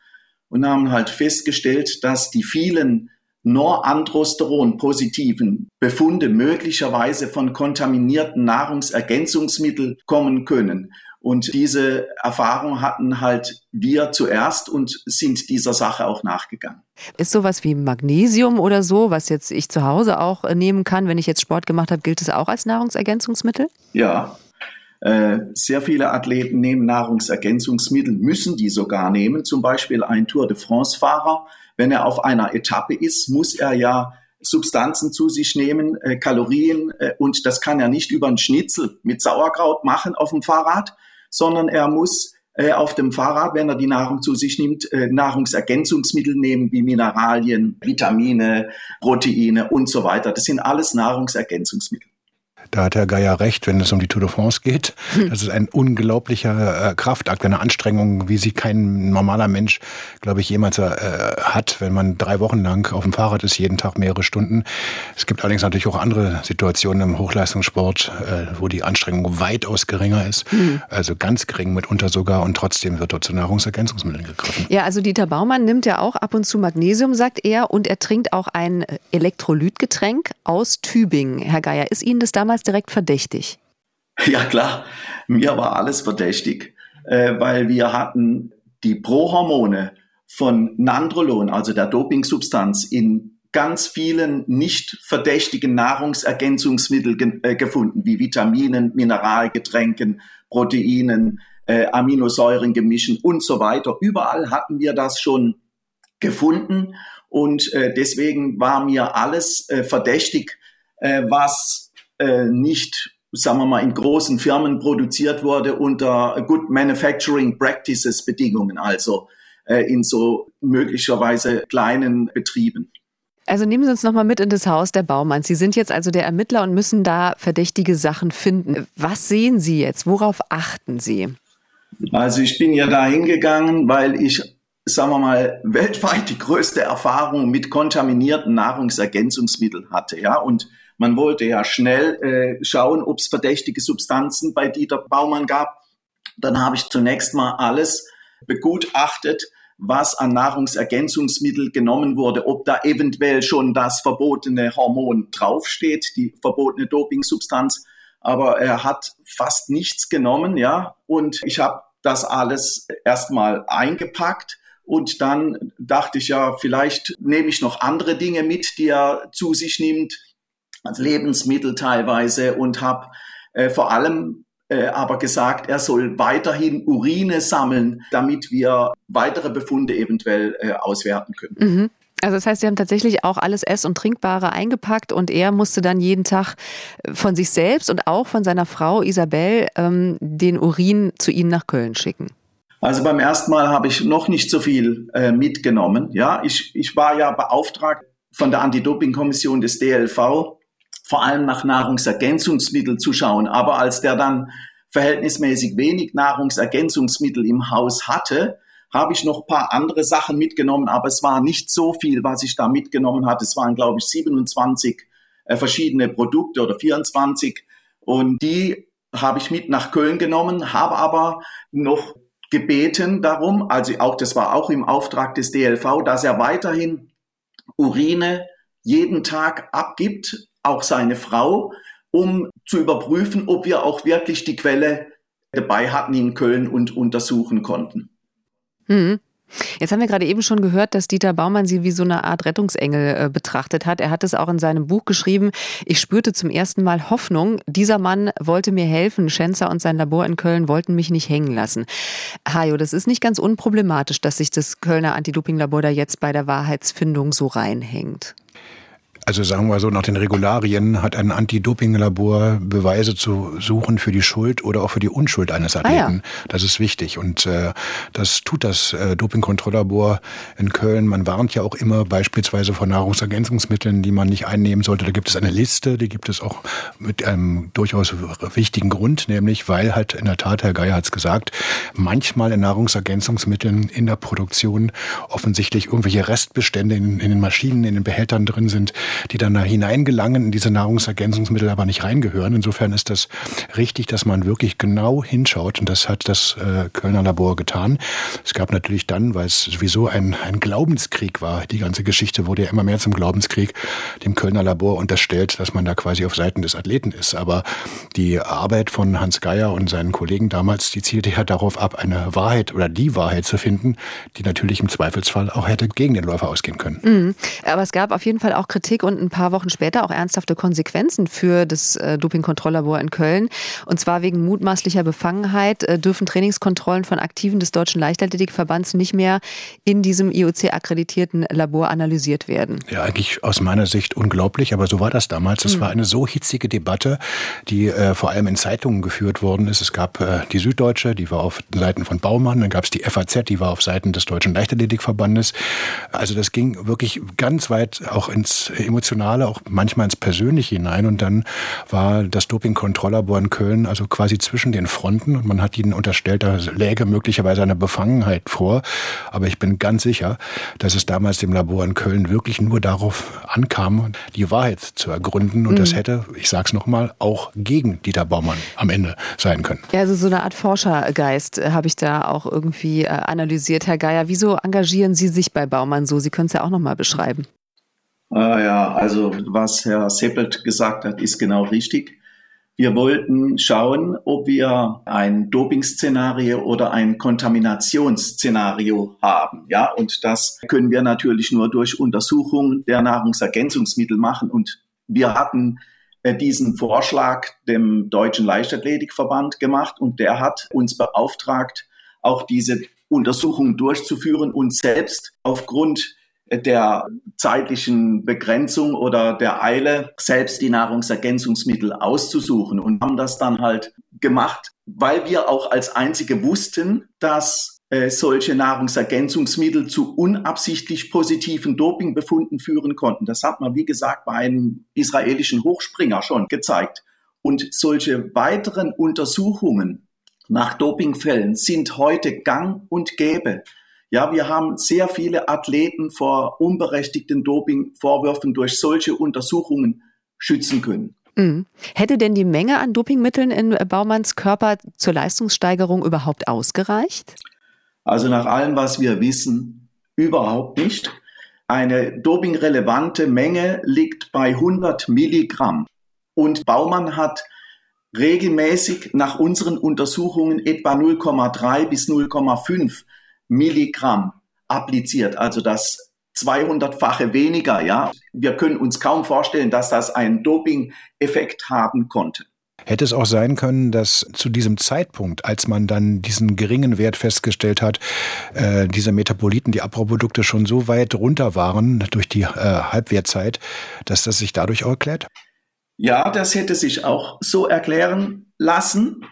und haben halt festgestellt, dass die vielen Norandrosteron-positiven Befunde möglicherweise von kontaminierten Nahrungsergänzungsmitteln kommen können. Und diese Erfahrung hatten halt wir zuerst und sind dieser Sache auch nachgegangen. Ist sowas wie Magnesium oder so, was jetzt ich zu Hause auch äh, nehmen kann, wenn ich jetzt Sport gemacht habe, gilt es auch als Nahrungsergänzungsmittel? Ja. Äh, sehr viele Athleten nehmen Nahrungsergänzungsmittel, müssen die sogar nehmen. Zum Beispiel ein Tour de France-Fahrer, wenn er auf einer Etappe ist, muss er ja Substanzen zu sich nehmen, äh, Kalorien, äh, und das kann er nicht über einen Schnitzel mit Sauerkraut machen auf dem Fahrrad, sondern er muss äh, auf dem Fahrrad, wenn er die Nahrung zu sich nimmt, äh, Nahrungsergänzungsmittel nehmen wie Mineralien, Vitamine, Proteine und so weiter. Das sind alles Nahrungsergänzungsmittel. Da hat Herr Geier recht, wenn es um die Tour de France geht. Hm. Das ist ein unglaublicher äh, Kraftakt, eine Anstrengung, wie sie kein normaler Mensch, glaube ich, jemals äh, hat, wenn man drei Wochen lang auf dem Fahrrad ist, jeden Tag mehrere Stunden. Es gibt allerdings natürlich auch andere Situationen im Hochleistungssport, äh, wo die Anstrengung weitaus geringer ist. Mhm. Also ganz gering mitunter sogar und trotzdem wird dort zu Nahrungsergänzungsmitteln gegriffen. Ja, also Dieter Baumann nimmt ja auch ab und zu Magnesium, sagt er, und er trinkt auch ein Elektrolytgetränk aus Tübingen. Herr Geier, ist Ihnen das damals damals direkt verdächtig? Ja klar, mir war alles verdächtig, äh, weil wir hatten die Prohormone von Nandrolon, also der Dopingsubstanz, in ganz vielen nicht verdächtigen Nahrungsergänzungsmitteln ge äh, gefunden, wie Vitaminen, Mineralgetränken, Proteinen, äh, Aminosäuren gemischen und so weiter. Überall hatten wir das schon gefunden und äh, deswegen war mir alles äh, verdächtig, äh, was äh, nicht, sagen wir mal, in großen Firmen produziert wurde unter Good Manufacturing Practices Bedingungen, also äh, in so möglicherweise kleinen Betrieben. Also nehmen Sie uns noch mal mit in das Haus der Baumanns. Sie sind jetzt also der Ermittler und müssen da verdächtige Sachen finden. Was sehen Sie jetzt? Worauf achten Sie? Also ich bin ja da hingegangen, weil ich, sagen wir mal, weltweit die größte Erfahrung mit kontaminierten Nahrungsergänzungsmitteln hatte. Ja, und man wollte ja schnell äh, schauen, ob es verdächtige Substanzen bei Dieter Baumann gab. Dann habe ich zunächst mal alles begutachtet, was an Nahrungsergänzungsmittel genommen wurde, ob da eventuell schon das verbotene Hormon draufsteht, die verbotene Dopingsubstanz. Aber er hat fast nichts genommen, ja. Und ich habe das alles erstmal eingepackt. Und dann dachte ich ja, vielleicht nehme ich noch andere Dinge mit, die er zu sich nimmt als Lebensmittel teilweise und habe äh, vor allem äh, aber gesagt, er soll weiterhin Urine sammeln, damit wir weitere Befunde eventuell äh, auswerten können. Mhm. Also das heißt, Sie haben tatsächlich auch alles Ess- und Trinkbare eingepackt und er musste dann jeden Tag äh, von sich selbst und auch von seiner Frau Isabel ähm, den Urin zu Ihnen nach Köln schicken. Also beim ersten Mal habe ich noch nicht so viel äh, mitgenommen. Ja, ich, ich war ja beauftragt von der Anti-Doping-Kommission des DLV vor allem nach Nahrungsergänzungsmitteln zu schauen. Aber als der dann verhältnismäßig wenig Nahrungsergänzungsmittel im Haus hatte, habe ich noch ein paar andere Sachen mitgenommen, aber es war nicht so viel, was ich da mitgenommen hatte. Es waren, glaube ich, 27 äh, verschiedene Produkte oder 24 und die habe ich mit nach Köln genommen, habe aber noch gebeten darum, also auch das war auch im Auftrag des DLV, dass er weiterhin Urine jeden Tag abgibt auch seine Frau, um zu überprüfen, ob wir auch wirklich die Quelle dabei hatten in Köln und untersuchen konnten. Mhm. Jetzt haben wir gerade eben schon gehört, dass Dieter Baumann sie wie so eine Art Rettungsengel äh, betrachtet hat. Er hat es auch in seinem Buch geschrieben. Ich spürte zum ersten Mal Hoffnung. Dieser Mann wollte mir helfen. Schenzer und sein Labor in Köln wollten mich nicht hängen lassen. Hajo, das ist nicht ganz unproblematisch, dass sich das Kölner Anti-Doping-Labor da jetzt bei der Wahrheitsfindung so reinhängt. Also sagen wir so, nach den Regularien hat ein Anti-Doping-Labor Beweise zu suchen für die Schuld oder auch für die Unschuld eines Athleten. Ah, ja. Das ist wichtig und äh, das tut das äh, Doping-Kontrolllabor in Köln. Man warnt ja auch immer beispielsweise vor Nahrungsergänzungsmitteln, die man nicht einnehmen sollte. Da gibt es eine Liste, die gibt es auch mit einem durchaus wichtigen Grund, nämlich weil halt in der Tat, Herr Geier hat es gesagt, manchmal in Nahrungsergänzungsmitteln in der Produktion offensichtlich irgendwelche Restbestände in, in den Maschinen, in den Behältern drin sind, die dann da hineingelangen in diese Nahrungsergänzungsmittel aber nicht reingehören. Insofern ist das richtig, dass man wirklich genau hinschaut und das hat das äh, Kölner Labor getan. Es gab natürlich dann, weil es sowieso ein, ein Glaubenskrieg war, die ganze Geschichte wurde ja immer mehr zum Glaubenskrieg, dem Kölner Labor unterstellt, dass man da quasi auf Seiten des Athleten ist. Aber die Arbeit von Hans Geier und seinen Kollegen damals, die zielte ja darauf ab, eine Wahrheit oder die Wahrheit zu finden, die natürlich im Zweifelsfall auch hätte gegen den Läufer ausgehen können. Mhm. Aber es gab auf jeden Fall auch Kritik und ein paar Wochen später auch ernsthafte Konsequenzen für das äh, Dopingkontrolllabor in Köln. Und zwar wegen mutmaßlicher Befangenheit äh, dürfen Trainingskontrollen von Aktiven des Deutschen Leichtathletikverbands nicht mehr in diesem IOC-akkreditierten Labor analysiert werden. Ja, eigentlich aus meiner Sicht unglaublich, aber so war das damals. Es mhm. war eine so hitzige Debatte, die äh, vor allem in Zeitungen geführt worden ist. Es gab äh, die Süddeutsche, die war auf Seiten von Baumann, dann gab es die FAZ, die war auf Seiten des Deutschen Leichtathletikverbandes. Also das ging wirklich ganz weit auch ins Emotionale, auch manchmal ins Persönliche hinein. Und dann war das Dopingkontrolllabor in Köln also quasi zwischen den Fronten und man hat ihnen unterstellt, da läge möglicherweise eine Befangenheit vor. Aber ich bin ganz sicher, dass es damals dem Labor in Köln wirklich nur darauf ankam, die Wahrheit zu ergründen. Und mhm. das hätte, ich sage es nochmal, auch gegen Dieter Baumann am Ende sein können. Ja, also so eine Art Forschergeist äh, habe ich da auch irgendwie äh, analysiert, Herr Geier. Wieso engagieren Sie sich bei Baumann so? Sie können es ja auch nochmal beschreiben. Ah, ja, also was Herr Seppelt gesagt hat, ist genau richtig. Wir wollten schauen, ob wir ein Doping-Szenario oder ein Kontaminationsszenario haben. Ja, und das können wir natürlich nur durch Untersuchung der Nahrungsergänzungsmittel machen. Und wir hatten äh, diesen Vorschlag dem Deutschen Leichtathletikverband gemacht und der hat uns beauftragt, auch diese Untersuchung durchzuführen und selbst aufgrund der zeitlichen Begrenzung oder der Eile, selbst die Nahrungsergänzungsmittel auszusuchen und haben das dann halt gemacht, weil wir auch als Einzige wussten, dass äh, solche Nahrungsergänzungsmittel zu unabsichtlich positiven Dopingbefunden führen konnten. Das hat man, wie gesagt, bei einem israelischen Hochspringer schon gezeigt. Und solche weiteren Untersuchungen nach Dopingfällen sind heute gang und gäbe. Ja, wir haben sehr viele Athleten vor unberechtigten Dopingvorwürfen durch solche Untersuchungen schützen können. Mhm. Hätte denn die Menge an Dopingmitteln in Baumanns Körper zur Leistungssteigerung überhaupt ausgereicht? Also nach allem, was wir wissen, überhaupt nicht. Eine dopingrelevante Menge liegt bei 100 Milligramm. Und Baumann hat regelmäßig nach unseren Untersuchungen etwa 0,3 bis 0,5 Milligramm appliziert, also das 200-fache weniger, ja. Wir können uns kaum vorstellen, dass das einen Doping-Effekt haben konnte. Hätte es auch sein können, dass zu diesem Zeitpunkt, als man dann diesen geringen Wert festgestellt hat, äh, diese Metaboliten, die Abbauprodukte schon so weit runter waren durch die äh, Halbwertzeit, dass das sich dadurch auch erklärt? Ja, das hätte sich auch so erklären lassen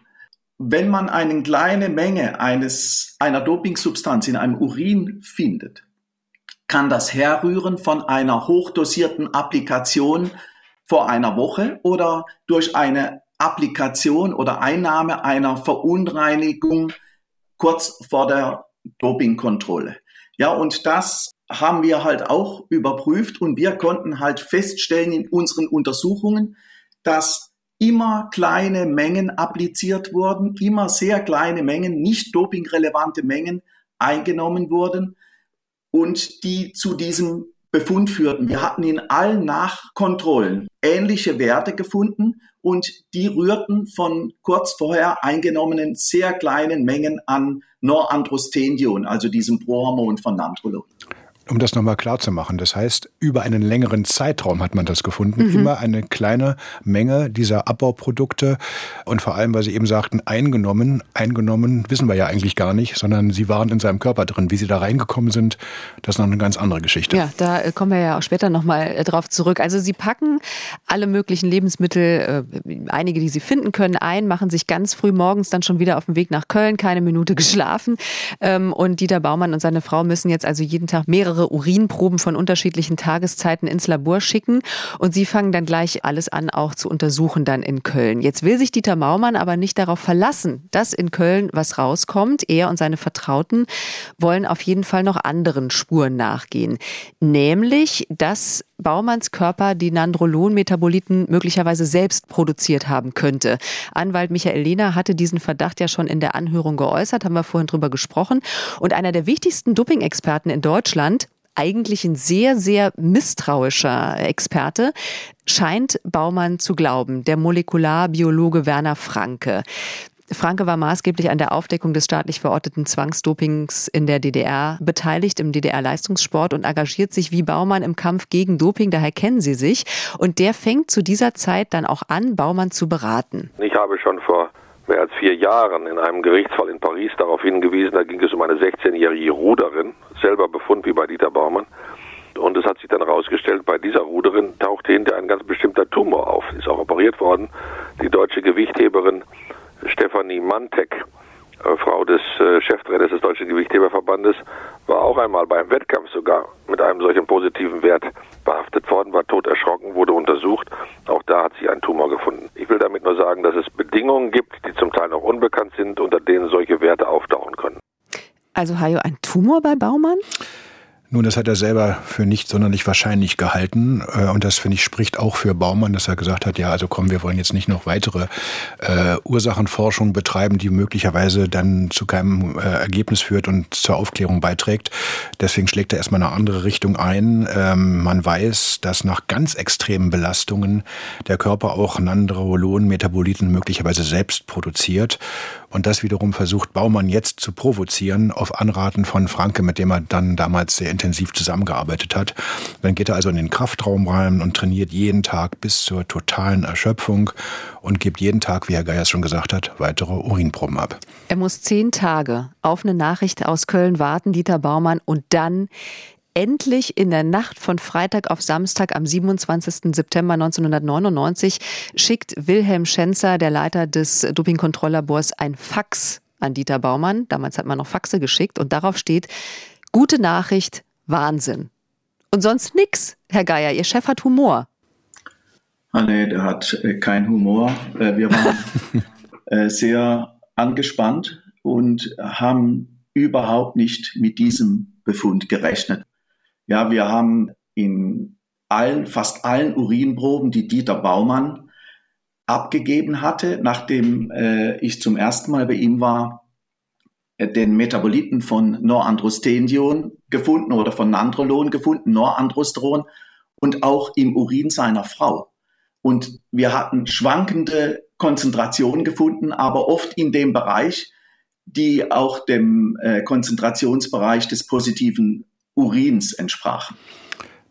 wenn man eine kleine Menge eines, einer Dopingsubstanz in einem Urin findet, kann das herrühren von einer hochdosierten Applikation vor einer Woche oder durch eine Applikation oder Einnahme einer Verunreinigung kurz vor der Dopingkontrolle. Ja, und das haben wir halt auch überprüft und wir konnten halt feststellen in unseren Untersuchungen, dass immer kleine Mengen appliziert wurden, immer sehr kleine Mengen, nicht dopingrelevante Mengen eingenommen wurden und die zu diesem Befund führten. Wir hatten in allen Nachkontrollen ähnliche Werte gefunden und die rührten von kurz vorher eingenommenen sehr kleinen Mengen an Norandrostendion, also diesem Prohormon von Nandrolon. Um das nochmal klar zu machen. Das heißt, über einen längeren Zeitraum hat man das gefunden. Mhm. Immer eine kleine Menge dieser Abbauprodukte. Und vor allem, weil Sie eben sagten, eingenommen. Eingenommen wissen wir ja eigentlich gar nicht, sondern sie waren in seinem Körper drin. Wie sie da reingekommen sind, das ist noch eine ganz andere Geschichte. Ja, da äh, kommen wir ja auch später nochmal äh, drauf zurück. Also Sie packen alle möglichen Lebensmittel, äh, einige, die Sie finden können, ein, machen sich ganz früh morgens dann schon wieder auf den Weg nach Köln, keine Minute geschlafen. Ähm, und Dieter Baumann und seine Frau müssen jetzt also jeden Tag mehrere mehrere Urinproben von unterschiedlichen Tageszeiten ins Labor schicken und sie fangen dann gleich alles an, auch zu untersuchen dann in Köln. Jetzt will sich Dieter Maumann aber nicht darauf verlassen, dass in Köln was rauskommt. Er und seine Vertrauten wollen auf jeden Fall noch anderen Spuren nachgehen. Nämlich, dass Baumanns Körper die Nandrolon-Metaboliten möglicherweise selbst produziert haben könnte. Anwalt Michael Lehner hatte diesen Verdacht ja schon in der Anhörung geäußert, haben wir vorhin drüber gesprochen. Und einer der wichtigsten Doping-Experten in Deutschland, eigentlich ein sehr, sehr misstrauischer Experte, scheint Baumann zu glauben, der Molekularbiologe Werner Franke. Franke war maßgeblich an der Aufdeckung des staatlich verorteten Zwangsdopings in der DDR beteiligt, im DDR-Leistungssport und engagiert sich wie Baumann im Kampf gegen Doping, daher kennen sie sich. Und der fängt zu dieser Zeit dann auch an, Baumann zu beraten. Ich habe schon vor mehr als vier Jahren in einem Gerichtsfall in Paris darauf hingewiesen, da ging es um eine 16-jährige Ruderin, selber Befund wie bei Dieter Baumann. Und es hat sich dann herausgestellt, bei dieser Ruderin tauchte hinter ein ganz bestimmter Tumor auf. Ist auch operiert worden. Die deutsche Gewichtheberin Stefanie Mantek, äh, Frau des äh, Cheftrainers des Deutschen Gewichtheberverbandes, war auch einmal beim Wettkampf sogar mit einem solchen positiven Wert behaftet worden, war tot erschrocken, wurde untersucht. Auch da hat sich ein Tumor gefunden. Ich will damit nur sagen, dass es Bedingungen gibt, die zum Teil noch unbekannt sind, unter denen solche Werte auftauchen können. Also Hajo, ein Tumor bei Baumann? Nun, das hat er selber für nicht sonderlich wahrscheinlich gehalten. Äh, und das, finde ich, spricht auch für Baumann, dass er gesagt hat, ja, also komm, wir wollen jetzt nicht noch weitere äh, Ursachenforschung betreiben, die möglicherweise dann zu keinem äh, Ergebnis führt und zur Aufklärung beiträgt. Deswegen schlägt er erstmal eine andere Richtung ein. Ähm, man weiß, dass nach ganz extremen Belastungen der Körper auch Nandrolon-Metaboliten möglicherweise selbst produziert. Und das wiederum versucht Baumann jetzt zu provozieren auf Anraten von Franke, mit dem er dann damals sehr intensiv zusammengearbeitet hat. Dann geht er also in den Kraftraum rein und trainiert jeden Tag bis zur totalen Erschöpfung und gibt jeden Tag, wie Herr Geiers schon gesagt hat, weitere Urinproben ab. Er muss zehn Tage auf eine Nachricht aus Köln warten, Dieter Baumann, und dann endlich in der Nacht von Freitag auf Samstag am 27. September 1999 schickt Wilhelm Schenzer, der Leiter des Dopingkontrolllabors, ein Fax an Dieter Baumann. Damals hat man noch Faxe geschickt und darauf steht, gute Nachricht, Wahnsinn. Und sonst nix, Herr Geier, Ihr Chef hat Humor. Ah, nee, der hat äh, keinen Humor. Äh, wir waren äh, sehr angespannt und haben überhaupt nicht mit diesem Befund gerechnet. Ja, wir haben in allen, fast allen Urinproben, die Dieter Baumann abgegeben hatte, nachdem äh, ich zum ersten Mal bei ihm war, äh, den Metaboliten von Norandrostendion gefunden oder von Nandrolon gefunden, Norandrostron und auch im Urin seiner Frau. Und wir hatten schwankende Konzentrationen gefunden, aber oft in dem Bereich, die auch dem äh, Konzentrationsbereich des positiven Urins entsprachen.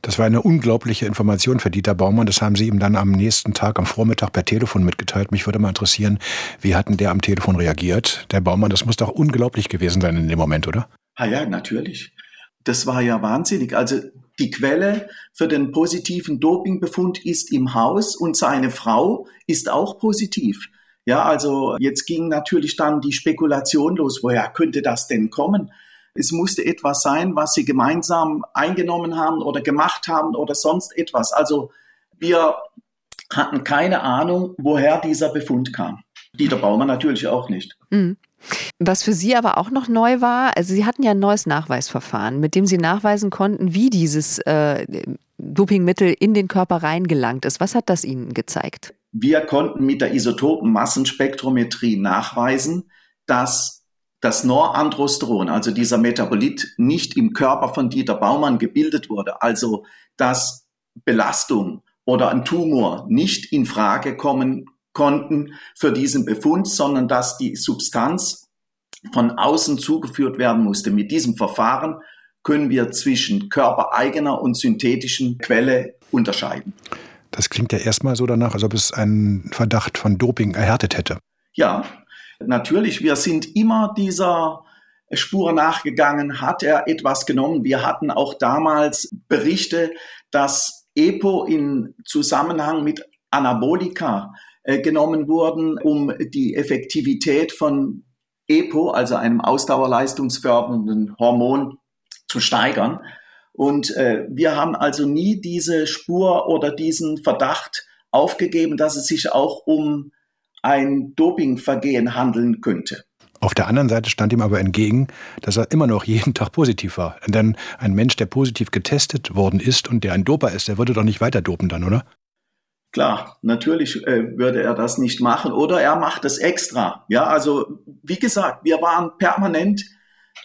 Das war eine unglaubliche Information für Dieter Baumann. Das haben Sie ihm dann am nächsten Tag, am Vormittag per Telefon mitgeteilt. Mich würde mal interessieren, wie hatten der am Telefon reagiert? Der Baumann, das muss doch unglaublich gewesen sein in dem Moment, oder? Ah ja, natürlich. Das war ja wahnsinnig. Also die Quelle für den positiven Dopingbefund ist im Haus und seine Frau ist auch positiv. Ja, also jetzt ging natürlich dann die Spekulation los, woher könnte das denn kommen? Es musste etwas sein, was sie gemeinsam eingenommen haben oder gemacht haben oder sonst etwas. Also wir hatten keine Ahnung, woher dieser Befund kam. Dieter Baumann natürlich auch nicht. Mhm. Was für Sie aber auch noch neu war, also Sie hatten ja ein neues Nachweisverfahren, mit dem Sie nachweisen konnten, wie dieses äh, Dopingmittel in den Körper reingelangt ist. Was hat das Ihnen gezeigt? Wir konnten mit der Isotopenmassenspektrometrie nachweisen, dass dass Norandrosteron, also dieser Metabolit, nicht im Körper von Dieter Baumann gebildet wurde, also dass Belastung oder ein Tumor nicht in Frage kommen konnten für diesen Befund, sondern dass die Substanz von außen zugeführt werden musste. Mit diesem Verfahren können wir zwischen körpereigener und synthetischen Quelle unterscheiden. Das klingt ja erstmal so danach, als ob es einen Verdacht von Doping erhärtet hätte. Ja, natürlich. Wir sind immer dieser Spur nachgegangen. Hat er etwas genommen? Wir hatten auch damals Berichte, dass EPO in Zusammenhang mit Anabolika äh, genommen wurden, um die Effektivität von EPO, also einem ausdauerleistungsfördernden Hormon, zu steigern. Und äh, wir haben also nie diese Spur oder diesen Verdacht aufgegeben, dass es sich auch um ein Dopingvergehen handeln könnte. Auf der anderen Seite stand ihm aber entgegen, dass er immer noch jeden Tag positiv war. Denn ein Mensch, der positiv getestet worden ist und der ein Doper ist, der würde doch nicht weiter dopen dann, oder? Klar, natürlich äh, würde er das nicht machen oder er macht es extra. Ja, also wie gesagt, wir waren permanent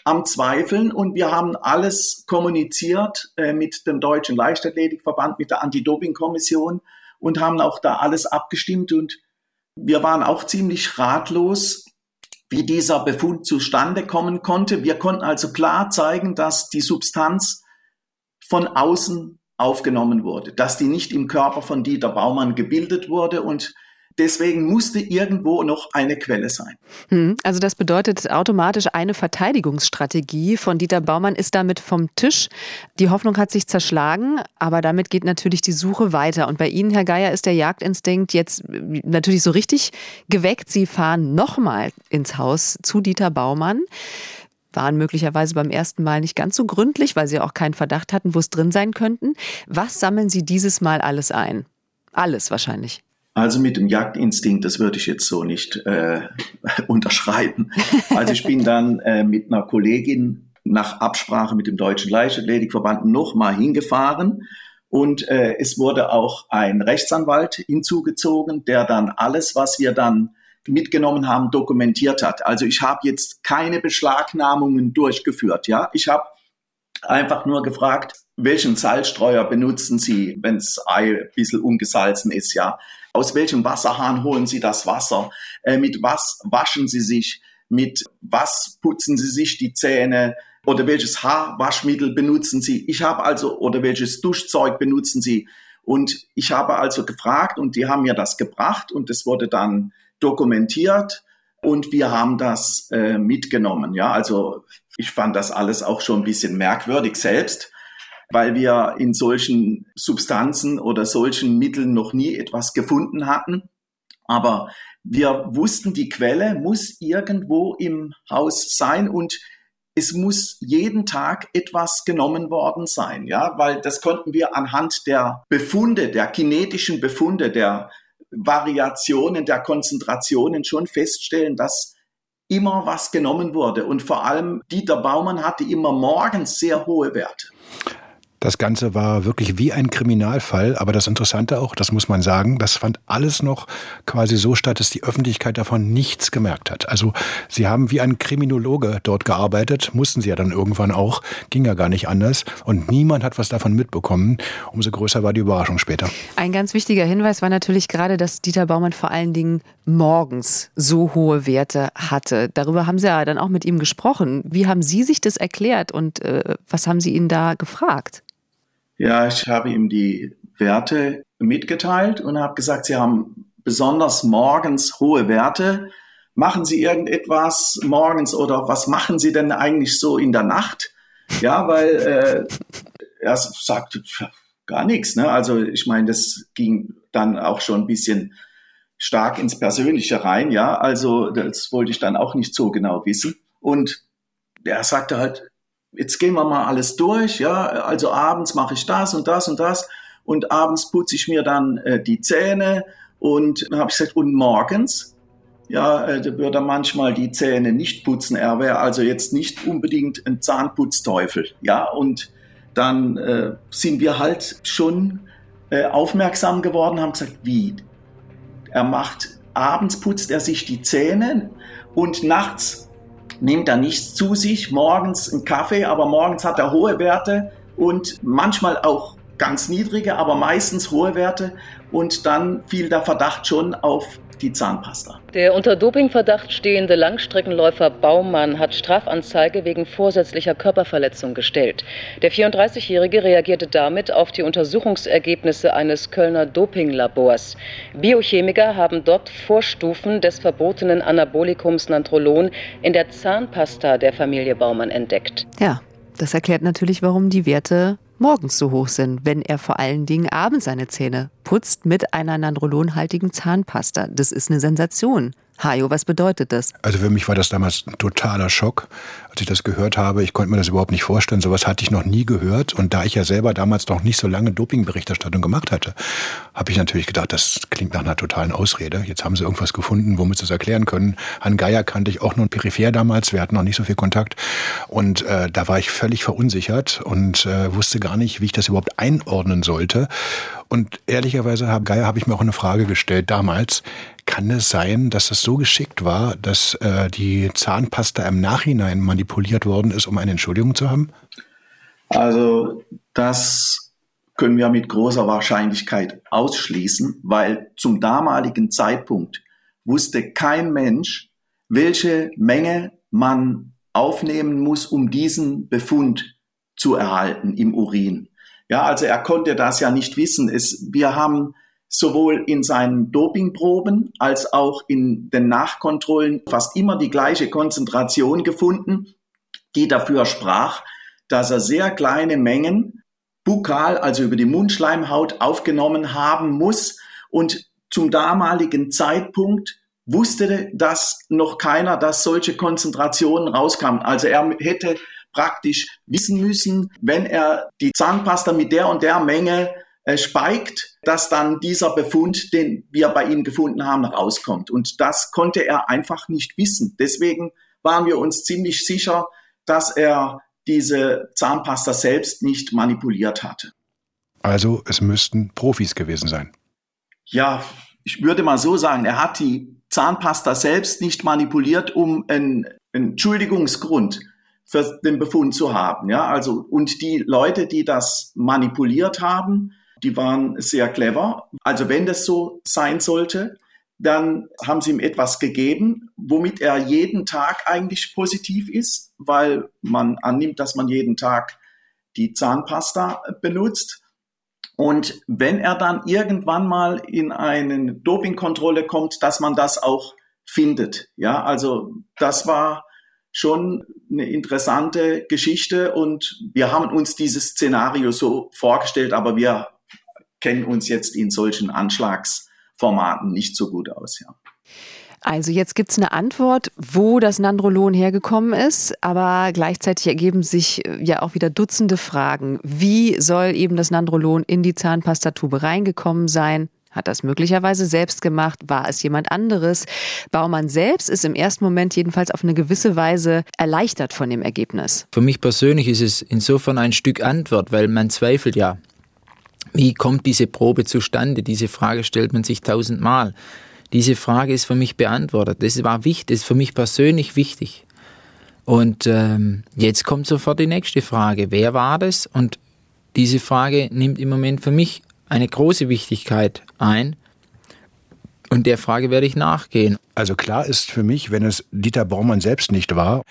am Zweifeln und wir haben alles kommuniziert äh, mit dem Deutschen Leichtathletikverband, mit der Anti-Doping-Kommission und haben auch da alles abgestimmt und wir waren auch ziemlich ratlos, wie dieser Befund zustande kommen konnte. Wir konnten also klar zeigen, dass die Substanz von außen aufgenommen wurde, dass die nicht im Körper von Dieter Baumann gebildet wurde und Deswegen musste irgendwo noch eine Quelle sein. Hm, also das bedeutet automatisch eine Verteidigungsstrategie von Dieter Baumann ist damit vom Tisch. Die Hoffnung hat sich zerschlagen, aber damit geht natürlich die Suche weiter. Und bei Ihnen, Herr Geier, ist der Jagdinstinkt jetzt natürlich so richtig geweckt. Sie fahren nochmal ins Haus zu Dieter Baumann waren möglicherweise beim ersten Mal nicht ganz so gründlich, weil sie auch keinen Verdacht hatten, wo es drin sein könnten. Was sammeln Sie dieses Mal alles ein? Alles wahrscheinlich. Also mit dem Jagdinstinkt, das würde ich jetzt so nicht äh, unterschreiben. Also ich bin dann äh, mit einer Kollegin nach Absprache mit dem Deutschen Leichtathletikverband nochmal hingefahren und äh, es wurde auch ein Rechtsanwalt hinzugezogen, der dann alles, was wir dann mitgenommen haben, dokumentiert hat. Also ich habe jetzt keine Beschlagnahmungen durchgeführt. Ja, ich habe einfach nur gefragt, welchen Salzstreuer benutzen Sie, wenn das Ei ein bisschen ungesalzen ist, ja? Aus welchem Wasserhahn holen Sie das Wasser? Äh, mit was waschen Sie sich? Mit was putzen Sie sich die Zähne? Oder welches Haarwaschmittel benutzen Sie? Ich habe also, oder welches Duschzeug benutzen Sie? Und ich habe also gefragt und die haben mir das gebracht und es wurde dann dokumentiert und wir haben das äh, mitgenommen. Ja, also ich fand das alles auch schon ein bisschen merkwürdig selbst, weil wir in solchen Substanzen oder solchen Mitteln noch nie etwas gefunden hatten. Aber wir wussten, die Quelle muss irgendwo im Haus sein und es muss jeden Tag etwas genommen worden sein, ja, weil das konnten wir anhand der Befunde, der kinetischen Befunde, der Variationen, der Konzentrationen schon feststellen, dass immer was genommen wurde. Und vor allem Dieter Baumann hatte immer morgens sehr hohe Werte. Das Ganze war wirklich wie ein Kriminalfall, aber das Interessante auch, das muss man sagen, das fand alles noch quasi so statt, dass die Öffentlichkeit davon nichts gemerkt hat. Also Sie haben wie ein Kriminologe dort gearbeitet, mussten Sie ja dann irgendwann auch, ging ja gar nicht anders und niemand hat was davon mitbekommen. Umso größer war die Überraschung später. Ein ganz wichtiger Hinweis war natürlich gerade, dass Dieter Baumann vor allen Dingen morgens so hohe Werte hatte. Darüber haben Sie ja dann auch mit ihm gesprochen. Wie haben Sie sich das erklärt und äh, was haben Sie ihn da gefragt? Ja, ich habe ihm die Werte mitgeteilt und habe gesagt, Sie haben besonders morgens hohe Werte. Machen Sie irgendetwas morgens oder was machen Sie denn eigentlich so in der Nacht? Ja, weil äh, er sagt gar nichts. Ne? Also ich meine, das ging dann auch schon ein bisschen stark ins Persönliche rein. Ja, also das wollte ich dann auch nicht so genau wissen. Und er sagte halt, jetzt gehen wir mal alles durch, ja, also abends mache ich das und das und das und abends putze ich mir dann äh, die Zähne und dann habe ich gesagt, und morgens, ja, äh, da würde er manchmal die Zähne nicht putzen, er wäre also jetzt nicht unbedingt ein Zahnputzteufel, ja, und dann äh, sind wir halt schon äh, aufmerksam geworden, haben gesagt, wie, er macht, abends putzt er sich die Zähne und nachts nimmt er nichts zu sich, morgens einen Kaffee, aber morgens hat er hohe Werte und manchmal auch ganz niedrige, aber meistens hohe Werte. Und dann fiel der Verdacht schon auf die Zahnpasta. Der unter Dopingverdacht stehende Langstreckenläufer Baumann hat Strafanzeige wegen vorsätzlicher Körperverletzung gestellt. Der 34-Jährige reagierte damit auf die Untersuchungsergebnisse eines Kölner Dopinglabors. Biochemiker haben dort Vorstufen des verbotenen Anabolikums Nantrolon in der Zahnpasta der Familie Baumann entdeckt. Ja, das erklärt natürlich, warum die Werte morgens so hoch sind, wenn er vor allen Dingen abends seine Zähne putzt mit einer nandrolonhaltigen Zahnpasta. Das ist eine Sensation. Hajo, was bedeutet das? Also für mich war das damals ein totaler Schock, als ich das gehört habe. Ich konnte mir das überhaupt nicht vorstellen. Sowas hatte ich noch nie gehört. Und da ich ja selber damals noch nicht so lange Dopingberichterstattung gemacht hatte, habe ich natürlich gedacht, das klingt nach einer totalen Ausrede. Jetzt haben sie irgendwas gefunden, womit sie es erklären können. Herrn Geier kannte ich auch nur peripher damals. Wir hatten noch nicht so viel Kontakt. Und äh, da war ich völlig verunsichert und äh, wusste gar nicht, wie ich das überhaupt einordnen sollte. Und ehrlicherweise, Herr Geier, habe ich mir auch eine Frage gestellt damals. Kann es sein, dass es so geschickt war, dass äh, die Zahnpasta im Nachhinein manipuliert worden ist, um eine Entschuldigung zu haben? Also das können wir mit großer Wahrscheinlichkeit ausschließen, weil zum damaligen Zeitpunkt wusste kein Mensch, welche Menge man aufnehmen muss, um diesen Befund zu erhalten im Urin. Ja, also er konnte das ja nicht wissen. Es, wir haben sowohl in seinen Dopingproben als auch in den Nachkontrollen fast immer die gleiche Konzentration gefunden, die dafür sprach, dass er sehr kleine Mengen bukal, also über die Mundschleimhaut aufgenommen haben muss und zum damaligen Zeitpunkt wusste das noch keiner, dass solche Konzentrationen rauskamen. Also er hätte praktisch wissen müssen, wenn er die Zahnpasta mit der und der Menge äh, speigt, dass dann dieser Befund, den wir bei ihm gefunden haben, rauskommt. Und das konnte er einfach nicht wissen. Deswegen waren wir uns ziemlich sicher, dass er diese Zahnpasta selbst nicht manipuliert hatte. Also es müssten Profis gewesen sein. Ja, ich würde mal so sagen, er hat die Zahnpasta selbst nicht manipuliert, um einen Entschuldigungsgrund für den Befund zu haben. Ja, also, und die Leute, die das manipuliert haben, die waren sehr clever. Also, wenn das so sein sollte, dann haben sie ihm etwas gegeben, womit er jeden Tag eigentlich positiv ist, weil man annimmt, dass man jeden Tag die Zahnpasta benutzt. Und wenn er dann irgendwann mal in eine Dopingkontrolle kommt, dass man das auch findet. Ja, also das war schon eine interessante Geschichte und wir haben uns dieses Szenario so vorgestellt, aber wir kennen uns jetzt in solchen Anschlagsformaten nicht so gut aus, ja. Also jetzt gibt es eine Antwort, wo das Nandrolon hergekommen ist, aber gleichzeitig ergeben sich äh, ja auch wieder Dutzende Fragen. Wie soll eben das Nandrolon in die Zahnpastatube reingekommen sein? Hat das möglicherweise selbst gemacht? War es jemand anderes? Baumann selbst ist im ersten Moment jedenfalls auf eine gewisse Weise erleichtert von dem Ergebnis. Für mich persönlich ist es insofern ein Stück Antwort, weil man zweifelt ja. Wie kommt diese Probe zustande? Diese Frage stellt man sich tausendmal. Diese Frage ist für mich beantwortet. Das war wichtig, das ist für mich persönlich wichtig. Und ähm, jetzt kommt sofort die nächste Frage. Wer war das? Und diese Frage nimmt im Moment für mich eine große Wichtigkeit ein. Und der Frage werde ich nachgehen. Also klar ist für mich, wenn es Dieter Baumann selbst nicht war,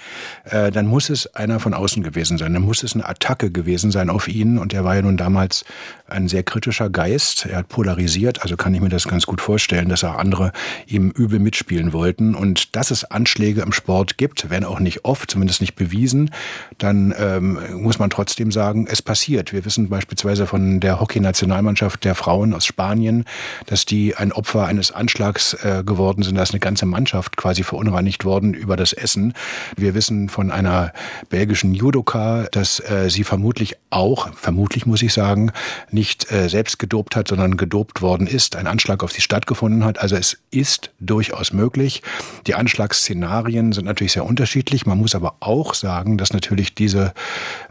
äh, dann muss es einer von außen gewesen sein. Dann muss es eine Attacke gewesen sein auf ihn. Und er war ja nun damals ein sehr kritischer Geist. Er hat polarisiert, also kann ich mir das ganz gut vorstellen, dass auch andere ihm übel mitspielen wollten. Und dass es Anschläge im Sport gibt, wenn auch nicht oft, zumindest nicht bewiesen, dann ähm, muss man trotzdem sagen, es passiert. Wir wissen beispielsweise von der Hockey-Nationalmannschaft der Frauen aus Spanien, dass die ein Opfer eines Anschlags äh, geworden sind. Da ist eine ganze Mannschaft quasi verunreinigt worden über das Essen. Wir wissen von einer belgischen Judoka, dass äh, sie vermutlich auch, vermutlich muss ich sagen, nicht äh, selbst gedopt hat, sondern gedopt worden ist, ein Anschlag auf sie stattgefunden hat. Also es ist durchaus möglich. Die Anschlagsszenarien sind natürlich sehr unterschiedlich. Man muss aber auch sagen, dass natürlich diese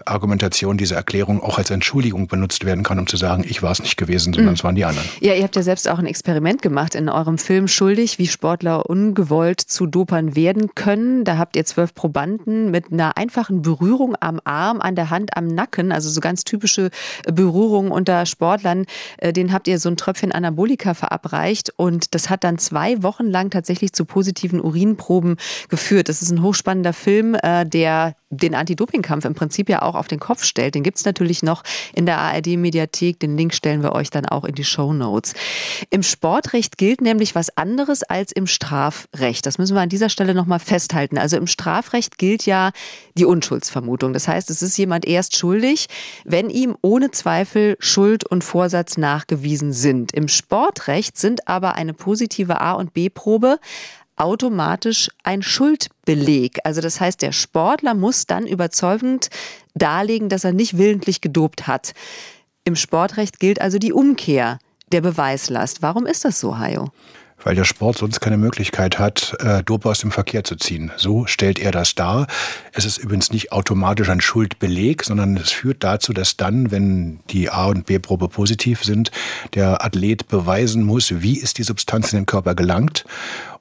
Argumentation, diese Erklärung auch als Entschuldigung benutzt werden kann, um zu sagen, ich war es nicht gewesen, sondern mhm. es waren die anderen. Ja, ihr habt ja selbst auch ein Experiment gemacht in eurem Film schuldig, wie Sportler ungewollt zu Dopern werden können. Da habt ihr zwölf Probanden mit einer einfachen Berührung am Arm, an der Hand, am Nacken, also so ganz typische Berührungen unter Sportlern. Äh, den habt ihr so ein Tröpfchen Anabolika verabreicht und das hat dann zwei Wochen lang tatsächlich zu positiven Urinproben geführt. Das ist ein hochspannender Film, äh, der den Anti-Doping-Kampf im Prinzip ja auch auf den Kopf stellt. Den gibt's natürlich noch in der ARD-Mediathek. Den Link stellen wir euch dann auch in die Show Notes. Im Sportrecht gilt nämlich was anderes als im Strafrecht. Das müssen wir an dieser Stelle nochmal festhalten. Also im Strafrecht gilt ja die Unschuldsvermutung. Das heißt, es ist jemand erst schuldig, wenn ihm ohne Zweifel Schuld und Vorsatz nachgewiesen sind. Im Sportrecht sind aber eine positive A- und B-Probe automatisch ein Schuldbeleg. Also das heißt, der Sportler muss dann überzeugend darlegen, dass er nicht willentlich gedopt hat. Im Sportrecht gilt also die Umkehr der Beweislast. Warum ist das so, Hajo? Weil der Sport sonst keine Möglichkeit hat, äh, Dope aus dem Verkehr zu ziehen. So stellt er das dar. Es ist übrigens nicht automatisch ein Schuldbeleg, sondern es führt dazu, dass dann, wenn die A- und B-Probe positiv sind, der Athlet beweisen muss, wie ist die Substanz in den Körper gelangt.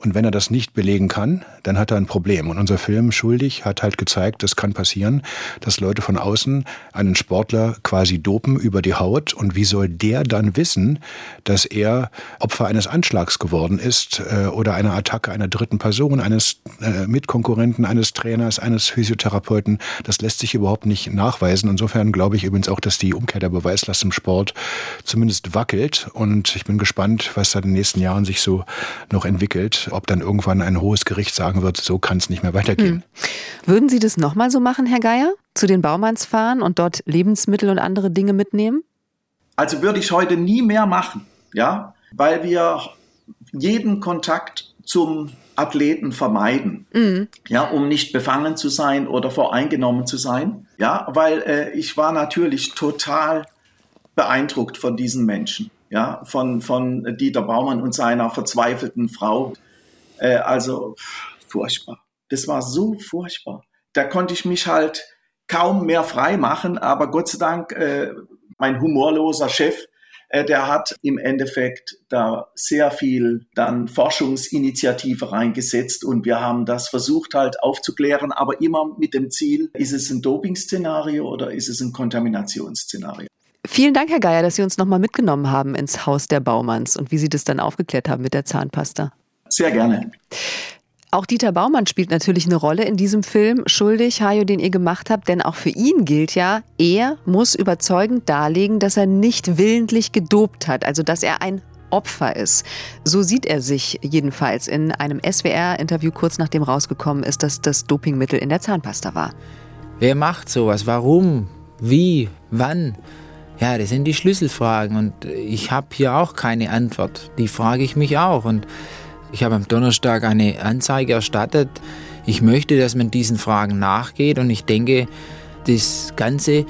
Und wenn er das nicht belegen kann, dann hat er ein Problem. Und unser Film Schuldig hat halt gezeigt, das kann passieren, dass Leute von außen einen Sportler quasi dopen über die Haut. Und wie soll der dann wissen, dass er Opfer eines Anschlags geworden ist äh, oder einer Attacke einer dritten Person, eines äh, Mitkonkurrenten, eines Trainers, eines Physiotherapeuten? Das lässt sich überhaupt nicht nachweisen. Insofern glaube ich übrigens auch, dass die Umkehr der Beweislast im Sport zumindest wackelt. Und ich bin gespannt, was da in den nächsten Jahren sich so noch entwickelt ob dann irgendwann ein hohes Gericht sagen wird, so kann es nicht mehr weitergehen. Hm. Würden Sie das nochmal so machen, Herr Geier? Zu den Baumanns fahren und dort Lebensmittel und andere Dinge mitnehmen? Also würde ich heute nie mehr machen, ja, weil wir jeden Kontakt zum Athleten vermeiden, mhm. ja, um nicht befangen zu sein oder voreingenommen zu sein, ja, weil äh, ich war natürlich total beeindruckt von diesen Menschen, ja, von, von Dieter Baumann und seiner verzweifelten Frau. Äh, also furchtbar. Das war so furchtbar. Da konnte ich mich halt kaum mehr frei machen, aber Gott sei Dank, äh, mein humorloser Chef, äh, der hat im Endeffekt da sehr viel dann Forschungsinitiative reingesetzt und wir haben das versucht halt aufzuklären, aber immer mit dem Ziel, ist es ein Doping-Szenario oder ist es ein Kontaminationsszenario? Vielen Dank, Herr Geier, dass Sie uns nochmal mitgenommen haben ins Haus der Baumanns und wie Sie das dann aufgeklärt haben mit der Zahnpasta. Sehr gerne. Auch Dieter Baumann spielt natürlich eine Rolle in diesem Film Schuldig, Hajo, den ihr gemacht habt, denn auch für ihn gilt ja, er muss überzeugend darlegen, dass er nicht willentlich gedopt hat, also dass er ein Opfer ist. So sieht er sich jedenfalls in einem SWR-Interview kurz nachdem rausgekommen ist, dass das Dopingmittel in der Zahnpasta war. Wer macht sowas? Warum? Wie? Wann? Ja, das sind die Schlüsselfragen und ich habe hier auch keine Antwort. Die frage ich mich auch und ich habe am Donnerstag eine Anzeige erstattet. Ich möchte, dass man diesen Fragen nachgeht und ich denke, das Ganze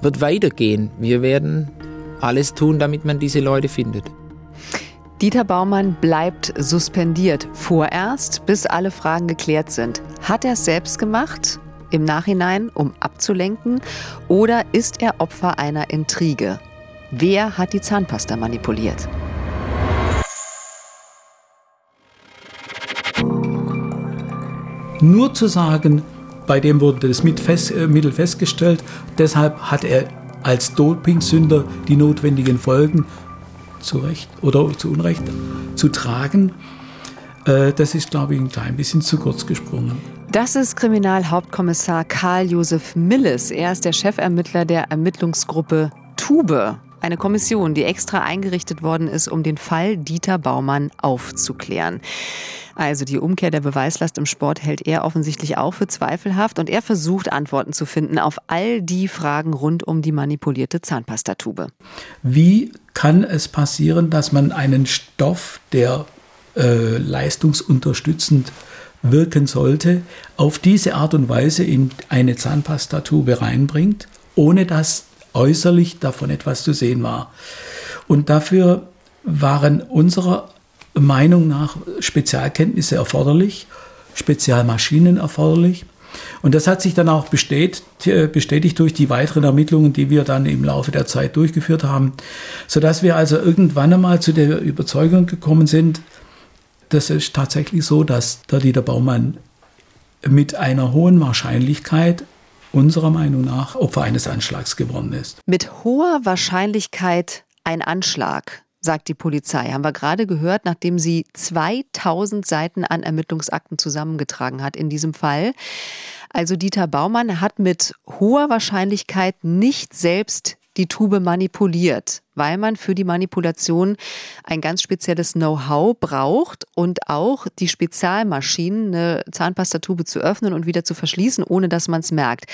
wird weitergehen. Wir werden alles tun, damit man diese Leute findet. Dieter Baumann bleibt suspendiert, vorerst, bis alle Fragen geklärt sind. Hat er es selbst gemacht, im Nachhinein, um abzulenken, oder ist er Opfer einer Intrige? Wer hat die Zahnpasta manipuliert? Nur zu sagen, bei dem wurde das äh, Mittel festgestellt, deshalb hat er als Dopingsünder die notwendigen Folgen zu Recht oder zu Unrecht zu tragen, äh, das ist, glaube ich, ein klein bisschen zu kurz gesprungen. Das ist Kriminalhauptkommissar Karl-Josef Milles. Er ist der Chefermittler der Ermittlungsgruppe Tube. Eine Kommission, die extra eingerichtet worden ist, um den Fall Dieter Baumann aufzuklären. Also die Umkehr der Beweislast im Sport hält er offensichtlich auch für zweifelhaft und er versucht Antworten zu finden auf all die Fragen rund um die manipulierte Zahnpastatube. Wie kann es passieren, dass man einen Stoff, der äh, leistungsunterstützend wirken sollte, auf diese Art und Weise in eine Zahnpastatube reinbringt, ohne dass äußerlich davon etwas zu sehen war. Und dafür waren unserer Meinung nach Spezialkenntnisse erforderlich, Spezialmaschinen erforderlich. Und das hat sich dann auch bestätigt, bestätigt durch die weiteren Ermittlungen, die wir dann im Laufe der Zeit durchgeführt haben, sodass wir also irgendwann einmal zu der Überzeugung gekommen sind, Das ist tatsächlich so, dass der Dieter Baumann mit einer hohen Wahrscheinlichkeit unserer Meinung nach Opfer eines Anschlags geworden ist. Mit hoher Wahrscheinlichkeit ein Anschlag, sagt die Polizei. Haben wir gerade gehört, nachdem sie 2000 Seiten an Ermittlungsakten zusammengetragen hat in diesem Fall. Also Dieter Baumann hat mit hoher Wahrscheinlichkeit nicht selbst die Tube manipuliert, weil man für die Manipulation ein ganz spezielles Know-how braucht und auch die Spezialmaschinen, eine Zahnpastatube zu öffnen und wieder zu verschließen, ohne dass man es merkt.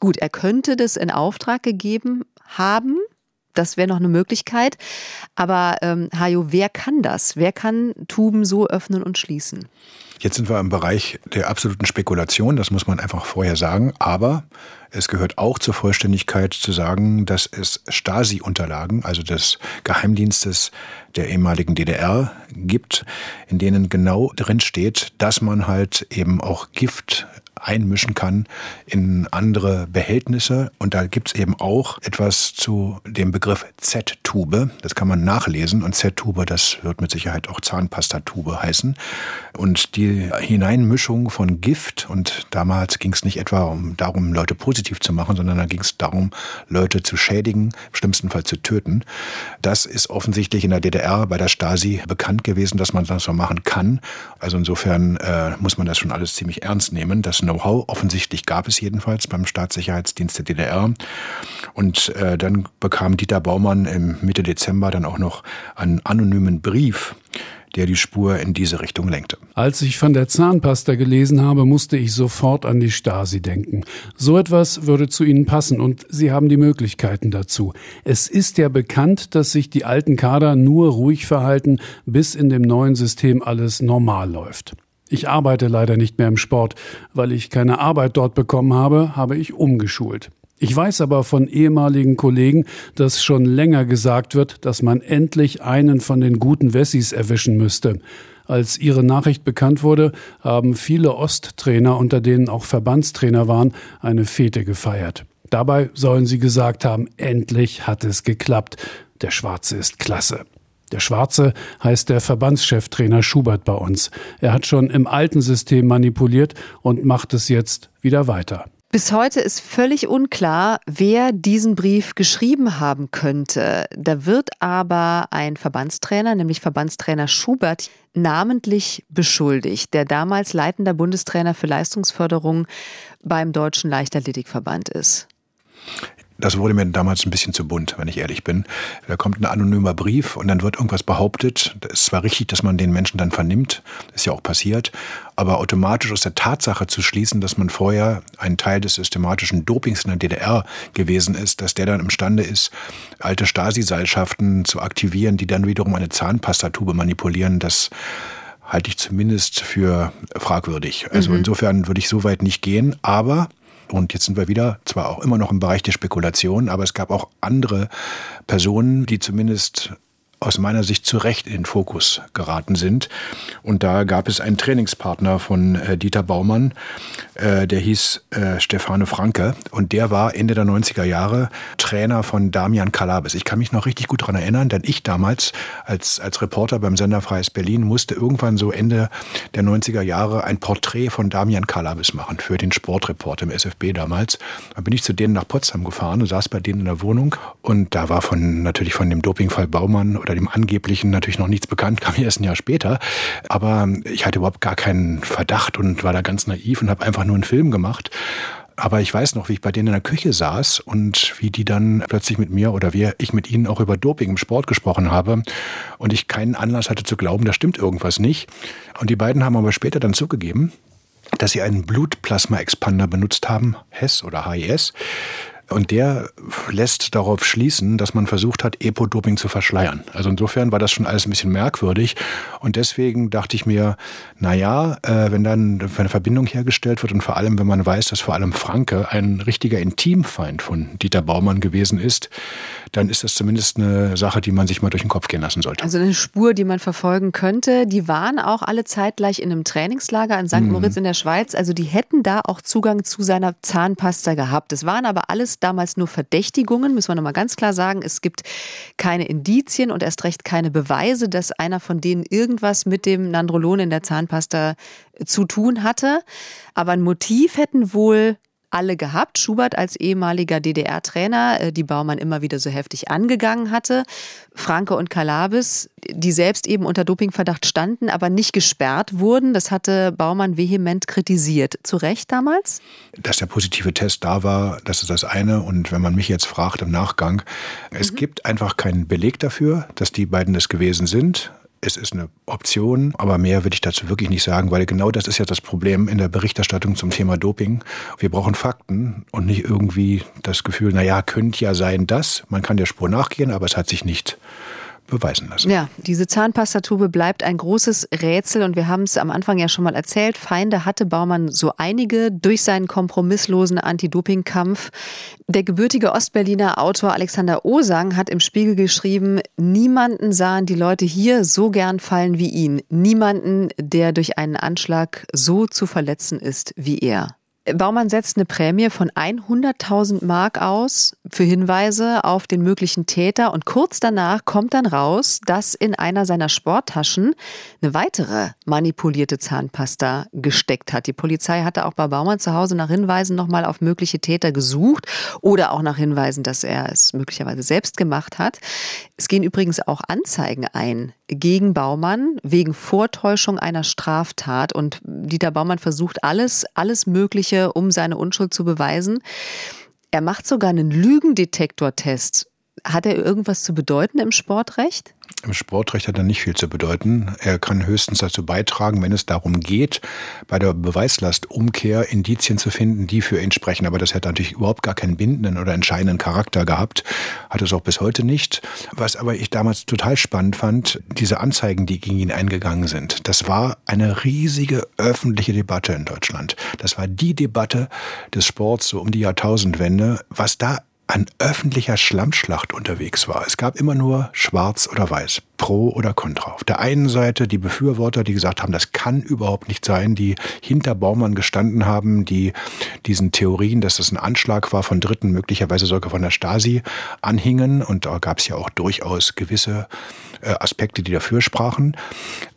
Gut, er könnte das in Auftrag gegeben haben. Das wäre noch eine Möglichkeit. Aber ähm, Hajo, wer kann das? Wer kann Tuben so öffnen und schließen? Jetzt sind wir im Bereich der absoluten Spekulation, das muss man einfach vorher sagen. Aber es gehört auch zur Vollständigkeit zu sagen, dass es Stasi-Unterlagen, also des Geheimdienstes der ehemaligen DDR, gibt, in denen genau drin steht, dass man halt eben auch Gift einmischen kann in andere Behältnisse. Und da gibt's eben auch etwas zu dem Begriff Z-Tube. Das kann man nachlesen. Und Z-Tube, das wird mit Sicherheit auch Zahnpastatube heißen. Und die Hineinmischung von Gift, und damals ging es nicht etwa um, darum, Leute positiv zu machen, sondern da ging es darum, Leute zu schädigen, im schlimmsten Fall zu töten. Das ist offensichtlich in der DDR bei der Stasi bekannt gewesen, dass man das so machen kann. Also insofern äh, muss man das schon alles ziemlich ernst nehmen. Das Know-how offensichtlich gab es jedenfalls beim Staatssicherheitsdienst der DDR. Und äh, dann bekam Dieter Baumann im Mitte Dezember dann auch noch einen anonymen Brief der die Spur in diese Richtung lenkte. Als ich von der Zahnpasta gelesen habe, musste ich sofort an die Stasi denken. So etwas würde zu Ihnen passen und Sie haben die Möglichkeiten dazu. Es ist ja bekannt, dass sich die alten Kader nur ruhig verhalten, bis in dem neuen System alles normal läuft. Ich arbeite leider nicht mehr im Sport. Weil ich keine Arbeit dort bekommen habe, habe ich umgeschult. Ich weiß aber von ehemaligen Kollegen, dass schon länger gesagt wird, dass man endlich einen von den guten Wessis erwischen müsste. Als ihre Nachricht bekannt wurde, haben viele Osttrainer, unter denen auch Verbandstrainer waren, eine Fete gefeiert. Dabei sollen sie gesagt haben, endlich hat es geklappt. Der Schwarze ist klasse. Der Schwarze heißt der Verbandscheftrainer Schubert bei uns. Er hat schon im alten System manipuliert und macht es jetzt wieder weiter. Bis heute ist völlig unklar, wer diesen Brief geschrieben haben könnte. Da wird aber ein Verbandstrainer, nämlich Verbandstrainer Schubert, namentlich beschuldigt, der damals leitender Bundestrainer für Leistungsförderung beim Deutschen Leichtathletikverband ist. Das wurde mir damals ein bisschen zu bunt, wenn ich ehrlich bin. Da kommt ein anonymer Brief und dann wird irgendwas behauptet. Es ist zwar richtig, dass man den Menschen dann vernimmt, ist ja auch passiert, aber automatisch aus der Tatsache zu schließen, dass man vorher ein Teil des systematischen Dopings in der DDR gewesen ist, dass der dann imstande ist, alte Stasi-Seilschaften zu aktivieren, die dann wiederum eine Zahnpastatube manipulieren, das halte ich zumindest für fragwürdig. Also mhm. insofern würde ich so weit nicht gehen, aber und jetzt sind wir wieder, zwar auch immer noch im Bereich der Spekulation, aber es gab auch andere Personen, die zumindest aus meiner Sicht zu Recht in den Fokus geraten sind. Und da gab es einen Trainingspartner von äh, Dieter Baumann, äh, der hieß äh, Stefane Franke und der war Ende der 90er Jahre Trainer von Damian Kalabis. Ich kann mich noch richtig gut daran erinnern, denn ich damals als, als Reporter beim Sender Freies Berlin musste irgendwann so Ende der 90er Jahre ein Porträt von Damian Kalabis machen für den Sportreport im SFB damals. Da bin ich zu denen nach Potsdam gefahren und saß bei denen in der Wohnung und da war von natürlich von dem Dopingfall Baumann oder dem angeblichen natürlich noch nichts bekannt, kam erst ein Jahr später. Aber ich hatte überhaupt gar keinen Verdacht und war da ganz naiv und habe einfach nur einen Film gemacht. Aber ich weiß noch, wie ich bei denen in der Küche saß und wie die dann plötzlich mit mir oder wie ich mit ihnen auch über Doping im Sport gesprochen habe und ich keinen Anlass hatte zu glauben, da stimmt irgendwas nicht. Und die beiden haben aber später dann zugegeben, dass sie einen Blutplasma-Expander benutzt haben, HES oder HIS, und der lässt darauf schließen, dass man versucht hat, Epo-Doping zu verschleiern. Also insofern war das schon alles ein bisschen merkwürdig. Und deswegen dachte ich mir, na ja, äh, wenn dann eine Verbindung hergestellt wird und vor allem, wenn man weiß, dass vor allem Franke ein richtiger Intimfeind von Dieter Baumann gewesen ist, dann ist das zumindest eine Sache, die man sich mal durch den Kopf gehen lassen sollte. Also eine Spur, die man verfolgen könnte. Die waren auch alle zeitgleich in einem Trainingslager in St. Mhm. Moritz in der Schweiz. Also die hätten da auch Zugang zu seiner Zahnpasta gehabt. Es waren aber alles es damals nur Verdächtigungen, müssen wir nochmal ganz klar sagen. Es gibt keine Indizien und erst recht keine Beweise, dass einer von denen irgendwas mit dem Nandrolon in der Zahnpasta zu tun hatte. Aber ein Motiv hätten wohl alle gehabt. Schubert als ehemaliger DDR-Trainer, äh, die Baumann immer wieder so heftig angegangen hatte. Franke und Kalabis, die selbst eben unter Dopingverdacht standen, aber nicht gesperrt wurden. Das hatte Baumann vehement kritisiert. Zu Recht damals? Dass der positive Test da war, das ist das eine. Und wenn man mich jetzt fragt im Nachgang, es mhm. gibt einfach keinen Beleg dafür, dass die beiden es gewesen sind es ist eine Option, aber mehr würde ich dazu wirklich nicht sagen, weil genau das ist ja das Problem in der Berichterstattung zum Thema Doping. Wir brauchen Fakten und nicht irgendwie das Gefühl, naja, könnte ja sein, dass. Man kann der Spur nachgehen, aber es hat sich nicht beweisen lassen. Ja, diese Zahnpastatube bleibt ein großes Rätsel und wir haben es am Anfang ja schon mal erzählt. Feinde hatte Baumann so einige durch seinen kompromisslosen Anti-Doping-Kampf. Der gebürtige Ostberliner Autor Alexander Osang hat im Spiegel geschrieben, niemanden sahen die Leute hier so gern fallen wie ihn. Niemanden, der durch einen Anschlag so zu verletzen ist wie er. Baumann setzt eine Prämie von 100.000 Mark aus für Hinweise auf den möglichen Täter und kurz danach kommt dann raus, dass in einer seiner Sporttaschen eine weitere manipulierte Zahnpasta gesteckt hat. Die Polizei hatte auch bei Baumann zu Hause nach Hinweisen nochmal auf mögliche Täter gesucht oder auch nach Hinweisen, dass er es möglicherweise selbst gemacht hat. Es gehen übrigens auch Anzeigen ein gegen Baumann wegen Vortäuschung einer Straftat und Dieter Baumann versucht alles, alles Mögliche, um seine Unschuld zu beweisen. Er macht sogar einen Lügendetektortest. Hat er irgendwas zu bedeuten im Sportrecht? Im Sportrecht hat er nicht viel zu bedeuten. Er kann höchstens dazu beitragen, wenn es darum geht, bei der Beweislastumkehr Indizien zu finden, die für ihn sprechen. Aber das hätte natürlich überhaupt gar keinen bindenden oder entscheidenden Charakter gehabt. Hat es auch bis heute nicht. Was aber ich damals total spannend fand, diese Anzeigen, die gegen ihn eingegangen sind. Das war eine riesige öffentliche Debatte in Deutschland. Das war die Debatte des Sports so um die Jahrtausendwende. Was da an öffentlicher Schlammschlacht unterwegs war. Es gab immer nur schwarz oder weiß, pro oder contra. Auf der einen Seite die Befürworter, die gesagt haben, das kann überhaupt nicht sein, die hinter Baumann gestanden haben, die diesen Theorien, dass das ein Anschlag war von Dritten, möglicherweise sogar von der Stasi, anhingen. Und da gab es ja auch durchaus gewisse äh, Aspekte, die dafür sprachen.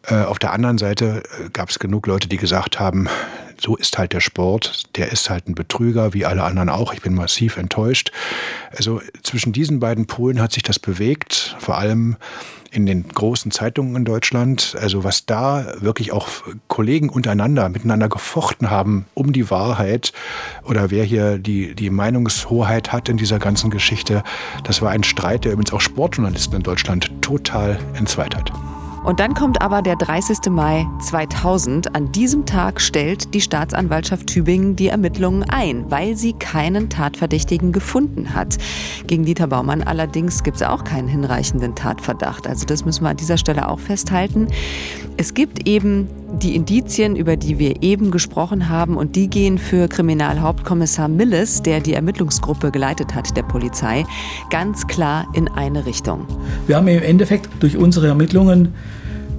Äh, auf der anderen Seite äh, gab es genug Leute, die gesagt haben, so ist halt der Sport, der ist halt ein Betrüger, wie alle anderen auch. Ich bin massiv enttäuscht. Also zwischen diesen beiden Polen hat sich das bewegt, vor allem in den großen Zeitungen in Deutschland. Also was da wirklich auch Kollegen untereinander miteinander gefochten haben um die Wahrheit oder wer hier die, die Meinungshoheit hat in dieser ganzen Geschichte, das war ein Streit, der übrigens auch Sportjournalisten in Deutschland total entzweit hat. Und dann kommt aber der 30. Mai 2000. An diesem Tag stellt die Staatsanwaltschaft Tübingen die Ermittlungen ein, weil sie keinen Tatverdächtigen gefunden hat. Gegen Dieter Baumann allerdings gibt es auch keinen hinreichenden Tatverdacht. Also das müssen wir an dieser Stelle auch festhalten. Es gibt eben die Indizien, über die wir eben gesprochen haben, und die gehen für Kriminalhauptkommissar Milles, der die Ermittlungsgruppe geleitet hat der Polizei, ganz klar in eine Richtung. Wir haben im Endeffekt durch unsere Ermittlungen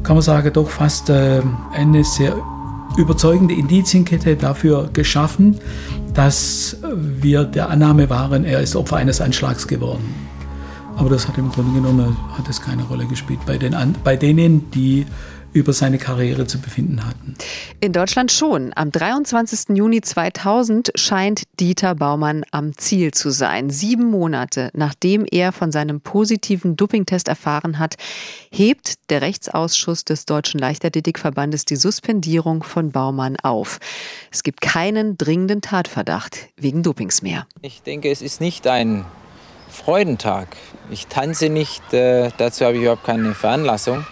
kann man sagen, doch fast äh, eine sehr überzeugende Indizienkette dafür geschaffen, dass wir der Annahme waren, er ist Opfer eines Anschlags geworden. Aber das hat im Grunde genommen hat es keine Rolle gespielt bei, den, bei denen, die über seine Karriere zu befinden hatten. In Deutschland schon. Am 23. Juni 2000 scheint Dieter Baumann am Ziel zu sein. Sieben Monate nachdem er von seinem positiven Dopingtest erfahren hat, hebt der Rechtsausschuss des Deutschen Leichtathletikverbandes die Suspendierung von Baumann auf. Es gibt keinen dringenden Tatverdacht wegen Dopings mehr. Ich denke, es ist nicht ein Freudentag. Ich tanze nicht, äh, dazu habe ich überhaupt keine Veranlassung.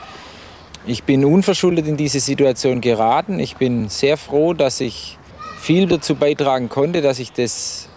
Ich bin unverschuldet in diese Situation geraten. Ich bin sehr froh, dass ich viel dazu beitragen konnte, dass ich das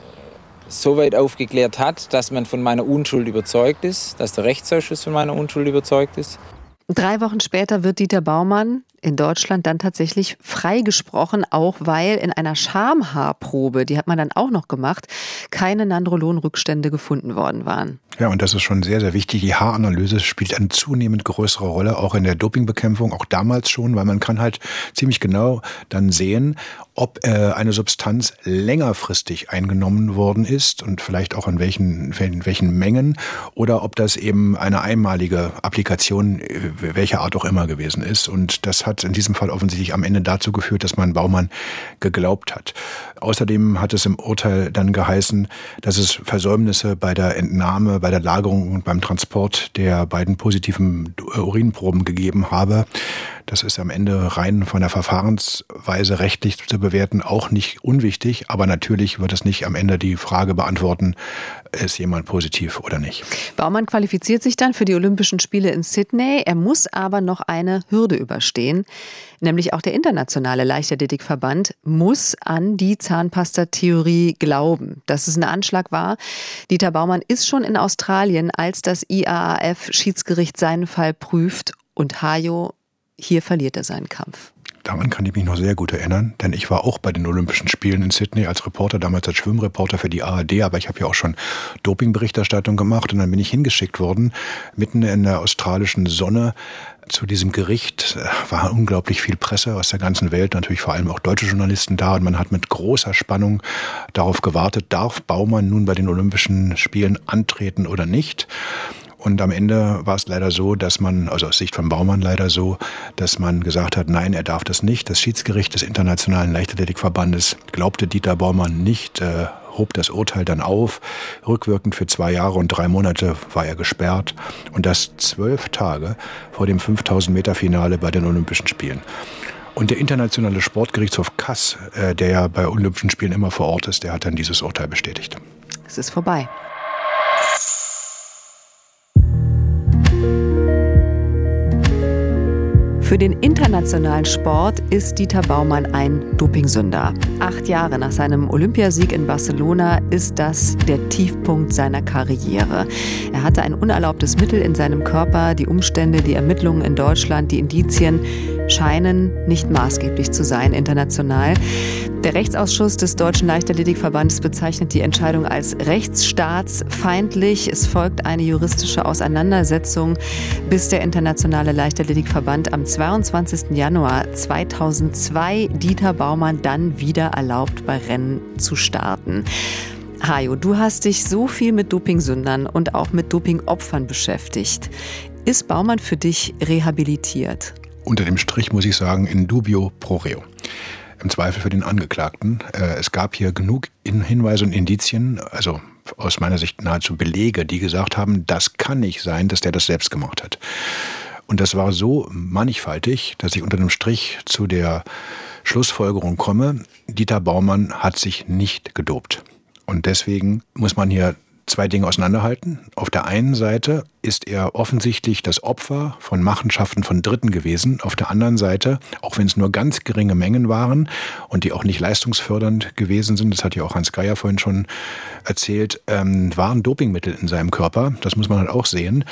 so weit aufgeklärt hat, dass man von meiner Unschuld überzeugt ist, dass der Rechtsausschuss von meiner Unschuld überzeugt ist. Drei Wochen später wird Dieter Baumann in Deutschland dann tatsächlich freigesprochen, auch weil in einer Schamhaarprobe, die hat man dann auch noch gemacht, keine Nandrolon-Rückstände gefunden worden waren. Ja, und das ist schon sehr, sehr wichtig. Die Haaranalyse spielt eine zunehmend größere Rolle, auch in der Dopingbekämpfung, auch damals schon, weil man kann halt ziemlich genau dann sehen, ob äh, eine Substanz längerfristig eingenommen worden ist und vielleicht auch in welchen, in welchen Mengen oder ob das eben eine einmalige Applikation äh, welcher Art auch immer gewesen ist. Und das hat in diesem Fall offensichtlich am Ende dazu geführt, dass man Baumann geglaubt hat. Außerdem hat es im Urteil dann geheißen, dass es Versäumnisse bei der Entnahme, bei der Lagerung und beim Transport der beiden positiven Urinproben gegeben habe. Das ist am Ende rein von der Verfahrensweise rechtlich zu bewerten auch nicht unwichtig, aber natürlich wird es nicht am Ende die Frage beantworten, ist jemand positiv oder nicht. Baumann qualifiziert sich dann für die Olympischen Spiele in Sydney. Er muss aber noch eine Hürde überstehen, nämlich auch der internationale Leichtathletikverband muss an die Zahnpasta-Theorie glauben, dass es ein Anschlag war. Dieter Baumann ist schon in Australien, als das IAAF-Schiedsgericht seinen Fall prüft und Hajo hier verliert er seinen Kampf. Daran kann ich mich noch sehr gut erinnern, denn ich war auch bei den Olympischen Spielen in Sydney als Reporter, damals als Schwimmreporter für die ARD, aber ich habe ja auch schon Dopingberichterstattung gemacht und dann bin ich hingeschickt worden, mitten in der australischen Sonne zu diesem Gericht war unglaublich viel Presse aus der ganzen Welt, natürlich vor allem auch deutsche Journalisten da und man hat mit großer Spannung darauf gewartet, darf Baumann nun bei den Olympischen Spielen antreten oder nicht. Und am Ende war es leider so, dass man, also aus Sicht von Baumann leider so, dass man gesagt hat, nein, er darf das nicht. Das Schiedsgericht des Internationalen Leichtathletikverbandes glaubte Dieter Baumann nicht, äh, hob das Urteil dann auf. Rückwirkend für zwei Jahre und drei Monate war er gesperrt. Und das zwölf Tage vor dem 5000 Meter Finale bei den Olympischen Spielen. Und der internationale Sportgerichtshof Kass, äh, der ja bei Olympischen Spielen immer vor Ort ist, der hat dann dieses Urteil bestätigt. Es ist vorbei. Für den internationalen Sport ist Dieter Baumann ein Dopingsünder. Acht Jahre nach seinem Olympiasieg in Barcelona ist das der Tiefpunkt seiner Karriere. Er hatte ein unerlaubtes Mittel in seinem Körper. Die Umstände, die Ermittlungen in Deutschland, die Indizien scheinen nicht maßgeblich zu sein international. Der Rechtsausschuss des Deutschen Leichtathletikverbandes bezeichnet die Entscheidung als rechtsstaatsfeindlich. Es folgt eine juristische Auseinandersetzung, bis der Internationale Leichtathletikverband am 22. Januar 2002 Dieter Baumann dann wieder erlaubt, bei Rennen zu starten. Hajo, du hast dich so viel mit Dopingsündern und auch mit Dopingopfern beschäftigt. Ist Baumann für dich rehabilitiert? Unter dem Strich muss ich sagen, in dubio pro reo im Zweifel für den Angeklagten. Äh, es gab hier genug Hinweise und Indizien, also aus meiner Sicht nahezu Belege, die gesagt haben, das kann nicht sein, dass der das selbst gemacht hat. Und das war so mannigfaltig, dass ich unter dem Strich zu der Schlussfolgerung komme, Dieter Baumann hat sich nicht gedopt. Und deswegen muss man hier zwei Dinge auseinanderhalten. Auf der einen Seite ist er offensichtlich das Opfer von Machenschaften von Dritten gewesen. Auf der anderen Seite, auch wenn es nur ganz geringe Mengen waren und die auch nicht leistungsfördernd gewesen sind, das hat ja auch Hans Geier vorhin schon erzählt, ähm, waren Dopingmittel in seinem Körper. Das muss man halt auch sehen.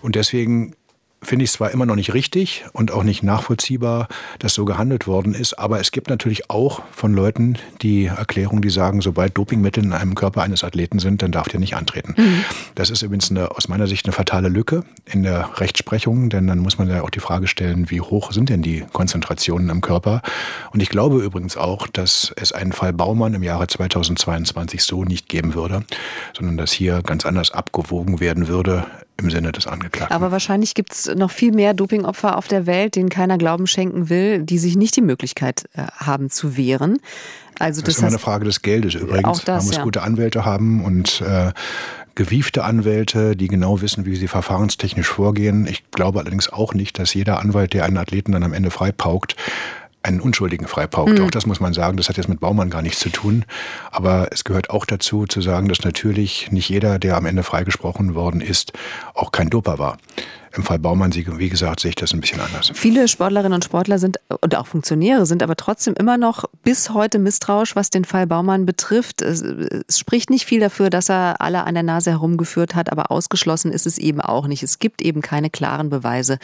Und deswegen finde ich zwar immer noch nicht richtig und auch nicht nachvollziehbar, dass so gehandelt worden ist, aber es gibt natürlich auch von Leuten die Erklärung, die sagen, sobald Dopingmittel in einem Körper eines Athleten sind, dann darf der nicht antreten. Mhm. Das ist übrigens eine, aus meiner Sicht eine fatale Lücke in der Rechtsprechung, denn dann muss man ja auch die Frage stellen, wie hoch sind denn die Konzentrationen im Körper? Und ich glaube übrigens auch, dass es einen Fall Baumann im Jahre 2022 so nicht geben würde, sondern dass hier ganz anders abgewogen werden würde, im Sinne des Angeklagten. Aber wahrscheinlich gibt es noch viel mehr Dopingopfer auf der Welt, denen keiner Glauben schenken will, die sich nicht die Möglichkeit äh, haben zu wehren. Also das, das ist immer eine Frage des Geldes übrigens. Das, Man muss ja. gute Anwälte haben und äh, gewiefte Anwälte, die genau wissen, wie sie verfahrenstechnisch vorgehen. Ich glaube allerdings auch nicht, dass jeder Anwalt, der einen Athleten dann am Ende freipaukt, einen Unschuldigen freipaukt. Mhm. Auch das muss man sagen, das hat jetzt mit Baumann gar nichts zu tun. Aber es gehört auch dazu zu sagen, dass natürlich nicht jeder, der am Ende freigesprochen worden ist, auch kein Doper war. Im Fall Baumann, wie gesagt, sehe ich das ein bisschen anders. Viele Sportlerinnen und Sportler sind und auch Funktionäre sind aber trotzdem immer noch bis heute misstrauisch, was den Fall Baumann betrifft. Es, es, spricht nicht viel dafür, dass er alle an der Nase herumgeführt hat, aber ausgeschlossen ist es eben auch nicht. Es gibt eben keine klaren Beweise,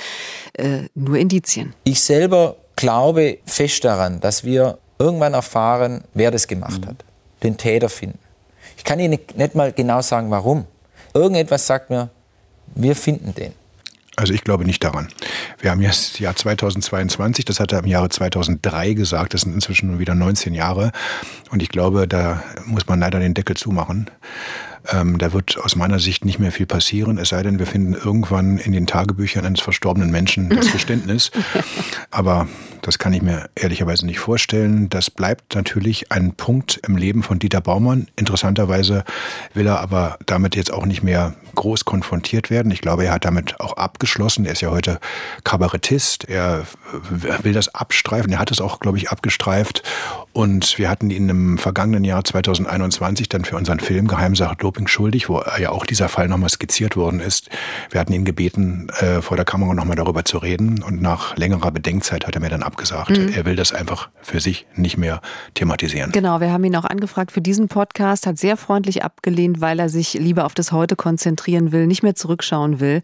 äh, nur Indizien. Ich selber glaube fest daran, dass wir irgendwann erfahren, wer das gemacht mhm. hat, den Täter finden. Ich kann Ihnen nicht mal genau sagen, warum. Irgendetwas sagt mir, wir finden den. Also ich glaube nicht daran. Wir haben jetzt das Jahr 2022, das hat er im Jahre 2003 gesagt, das sind inzwischen wieder 19 Jahre. Und ich glaube, da muss man leider den Deckel zumachen. Ähm, da wird aus meiner Sicht nicht mehr viel passieren, es sei denn, wir finden irgendwann in den Tagebüchern eines verstorbenen Menschen das Geständnis. Aber das kann ich mir ehrlicherweise nicht vorstellen. Das bleibt natürlich ein Punkt im Leben von Dieter Baumann. Interessanterweise will er aber damit jetzt auch nicht mehr groß konfrontiert werden. Ich glaube, er hat damit auch abgeschlossen. Er ist ja heute Kabarettist. Er will das abstreifen. Er hat es auch, glaube ich, abgestreift. Und wir hatten ihn im vergangenen Jahr 2021 dann für unseren Film Geheimsache Doping schuldig, wo ja auch dieser Fall nochmal skizziert worden ist. Wir hatten ihn gebeten, äh, vor der Kamera nochmal darüber zu reden. Und nach längerer Bedenkzeit hat er mir dann abgesagt. Mhm. Er will das einfach für sich nicht mehr thematisieren. Genau, wir haben ihn auch angefragt für diesen Podcast, hat sehr freundlich abgelehnt, weil er sich lieber auf das Heute konzentrieren will, nicht mehr zurückschauen will.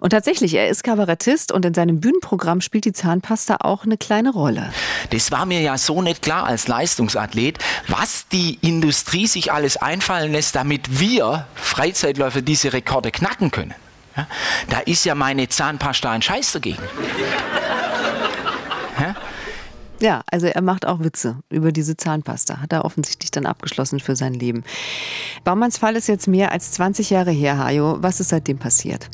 Und tatsächlich, er ist Kabarettist und in seinem Bühnenprogramm spielt die Zahnpasta auch eine kleine Rolle. Das war mir ja so nicht klar als Leistungsathlet, was die Industrie sich alles einfallen lässt, damit wir Freizeitläufer diese Rekorde knacken können. Ja? Da ist ja meine Zahnpasta ein Scheiß dagegen. Ja? Ja, also er macht auch Witze über diese Zahnpasta. Hat er offensichtlich dann abgeschlossen für sein Leben. Baumanns Fall ist jetzt mehr als 20 Jahre her, Hajo. Was ist seitdem passiert?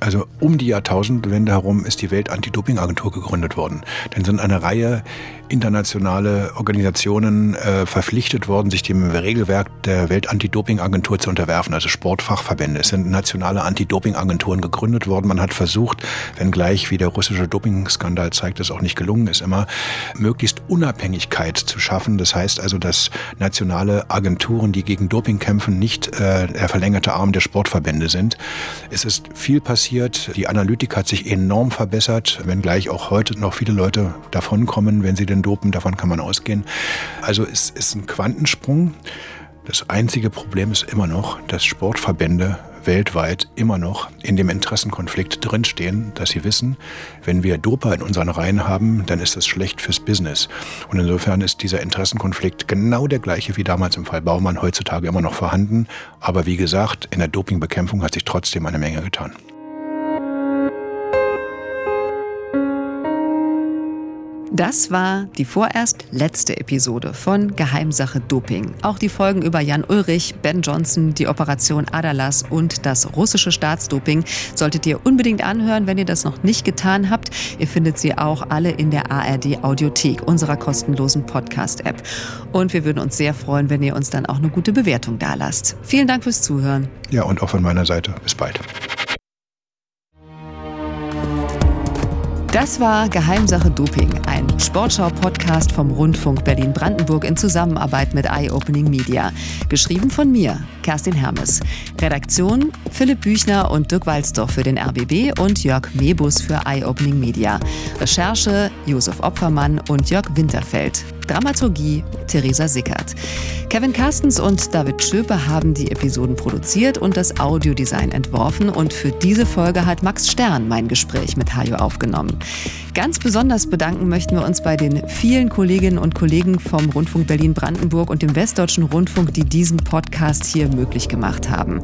Also um die Jahrtausendwende herum ist die Welt-Anti-Doping-Agentur gegründet worden. Dann sind eine Reihe internationale Organisationen äh, verpflichtet worden, sich dem Regelwerk der Welt-Anti-Doping-Agentur zu unterwerfen, also Sportfachverbände. Es sind nationale Anti-Doping-Agenturen gegründet worden. Man hat versucht, wenngleich, wie der russische Doping-Skandal zeigt, es auch nicht gelungen ist, immer möglichst Unabhängigkeit zu schaffen. Das heißt also, dass nationale Agenturen, die gegen Doping kämpfen, nicht äh, der verlängerte Arm der Sportverbände sind. Es ist viel passiert. Die Analytik hat sich enorm verbessert, wenngleich auch heute noch viele Leute davonkommen, wenn sie den dopen, davon kann man ausgehen. Also es ist ein Quantensprung. Das einzige Problem ist immer noch, dass Sportverbände weltweit immer noch in dem Interessenkonflikt drinstehen, dass sie wissen, wenn wir Doper in unseren Reihen haben, dann ist das schlecht fürs Business. Und insofern ist dieser Interessenkonflikt genau der gleiche wie damals im Fall Baumann heutzutage immer noch vorhanden. Aber wie gesagt, in der Dopingbekämpfung hat sich trotzdem eine Menge getan. Das war die vorerst letzte Episode von Geheimsache Doping. Auch die Folgen über Jan Ulrich, Ben Johnson, die Operation Adalas und das russische Staatsdoping solltet ihr unbedingt anhören, wenn ihr das noch nicht getan habt. Ihr findet sie auch alle in der ARD Audiothek, unserer kostenlosen Podcast-App. Und wir würden uns sehr freuen, wenn ihr uns dann auch eine gute Bewertung dalasst. Vielen Dank fürs Zuhören. Ja, und auch von meiner Seite. Bis bald. Das war Geheimsache Doping, ein Sportschau-Podcast vom Rundfunk Berlin-Brandenburg in Zusammenarbeit mit Eye Opening Media. Geschrieben von mir, Kerstin Hermes. Redaktion Philipp Büchner und Dirk Walzdorf für den RBB und Jörg Mebus für Eye Opening Media. Recherche Josef Opfermann und Jörg Winterfeld. Dramaturgie Theresa Sickert. Kevin Carstens und David Schöpe haben die Episoden produziert und das Audiodesign entworfen und für diese Folge hat Max Stern mein Gespräch mit Hajo aufgenommen. Ganz besonders bedanken möchten wir uns bei den vielen Kolleginnen und Kollegen vom Rundfunk Berlin-Brandenburg und dem Westdeutschen Rundfunk, die diesen Podcast hier möglich gemacht haben.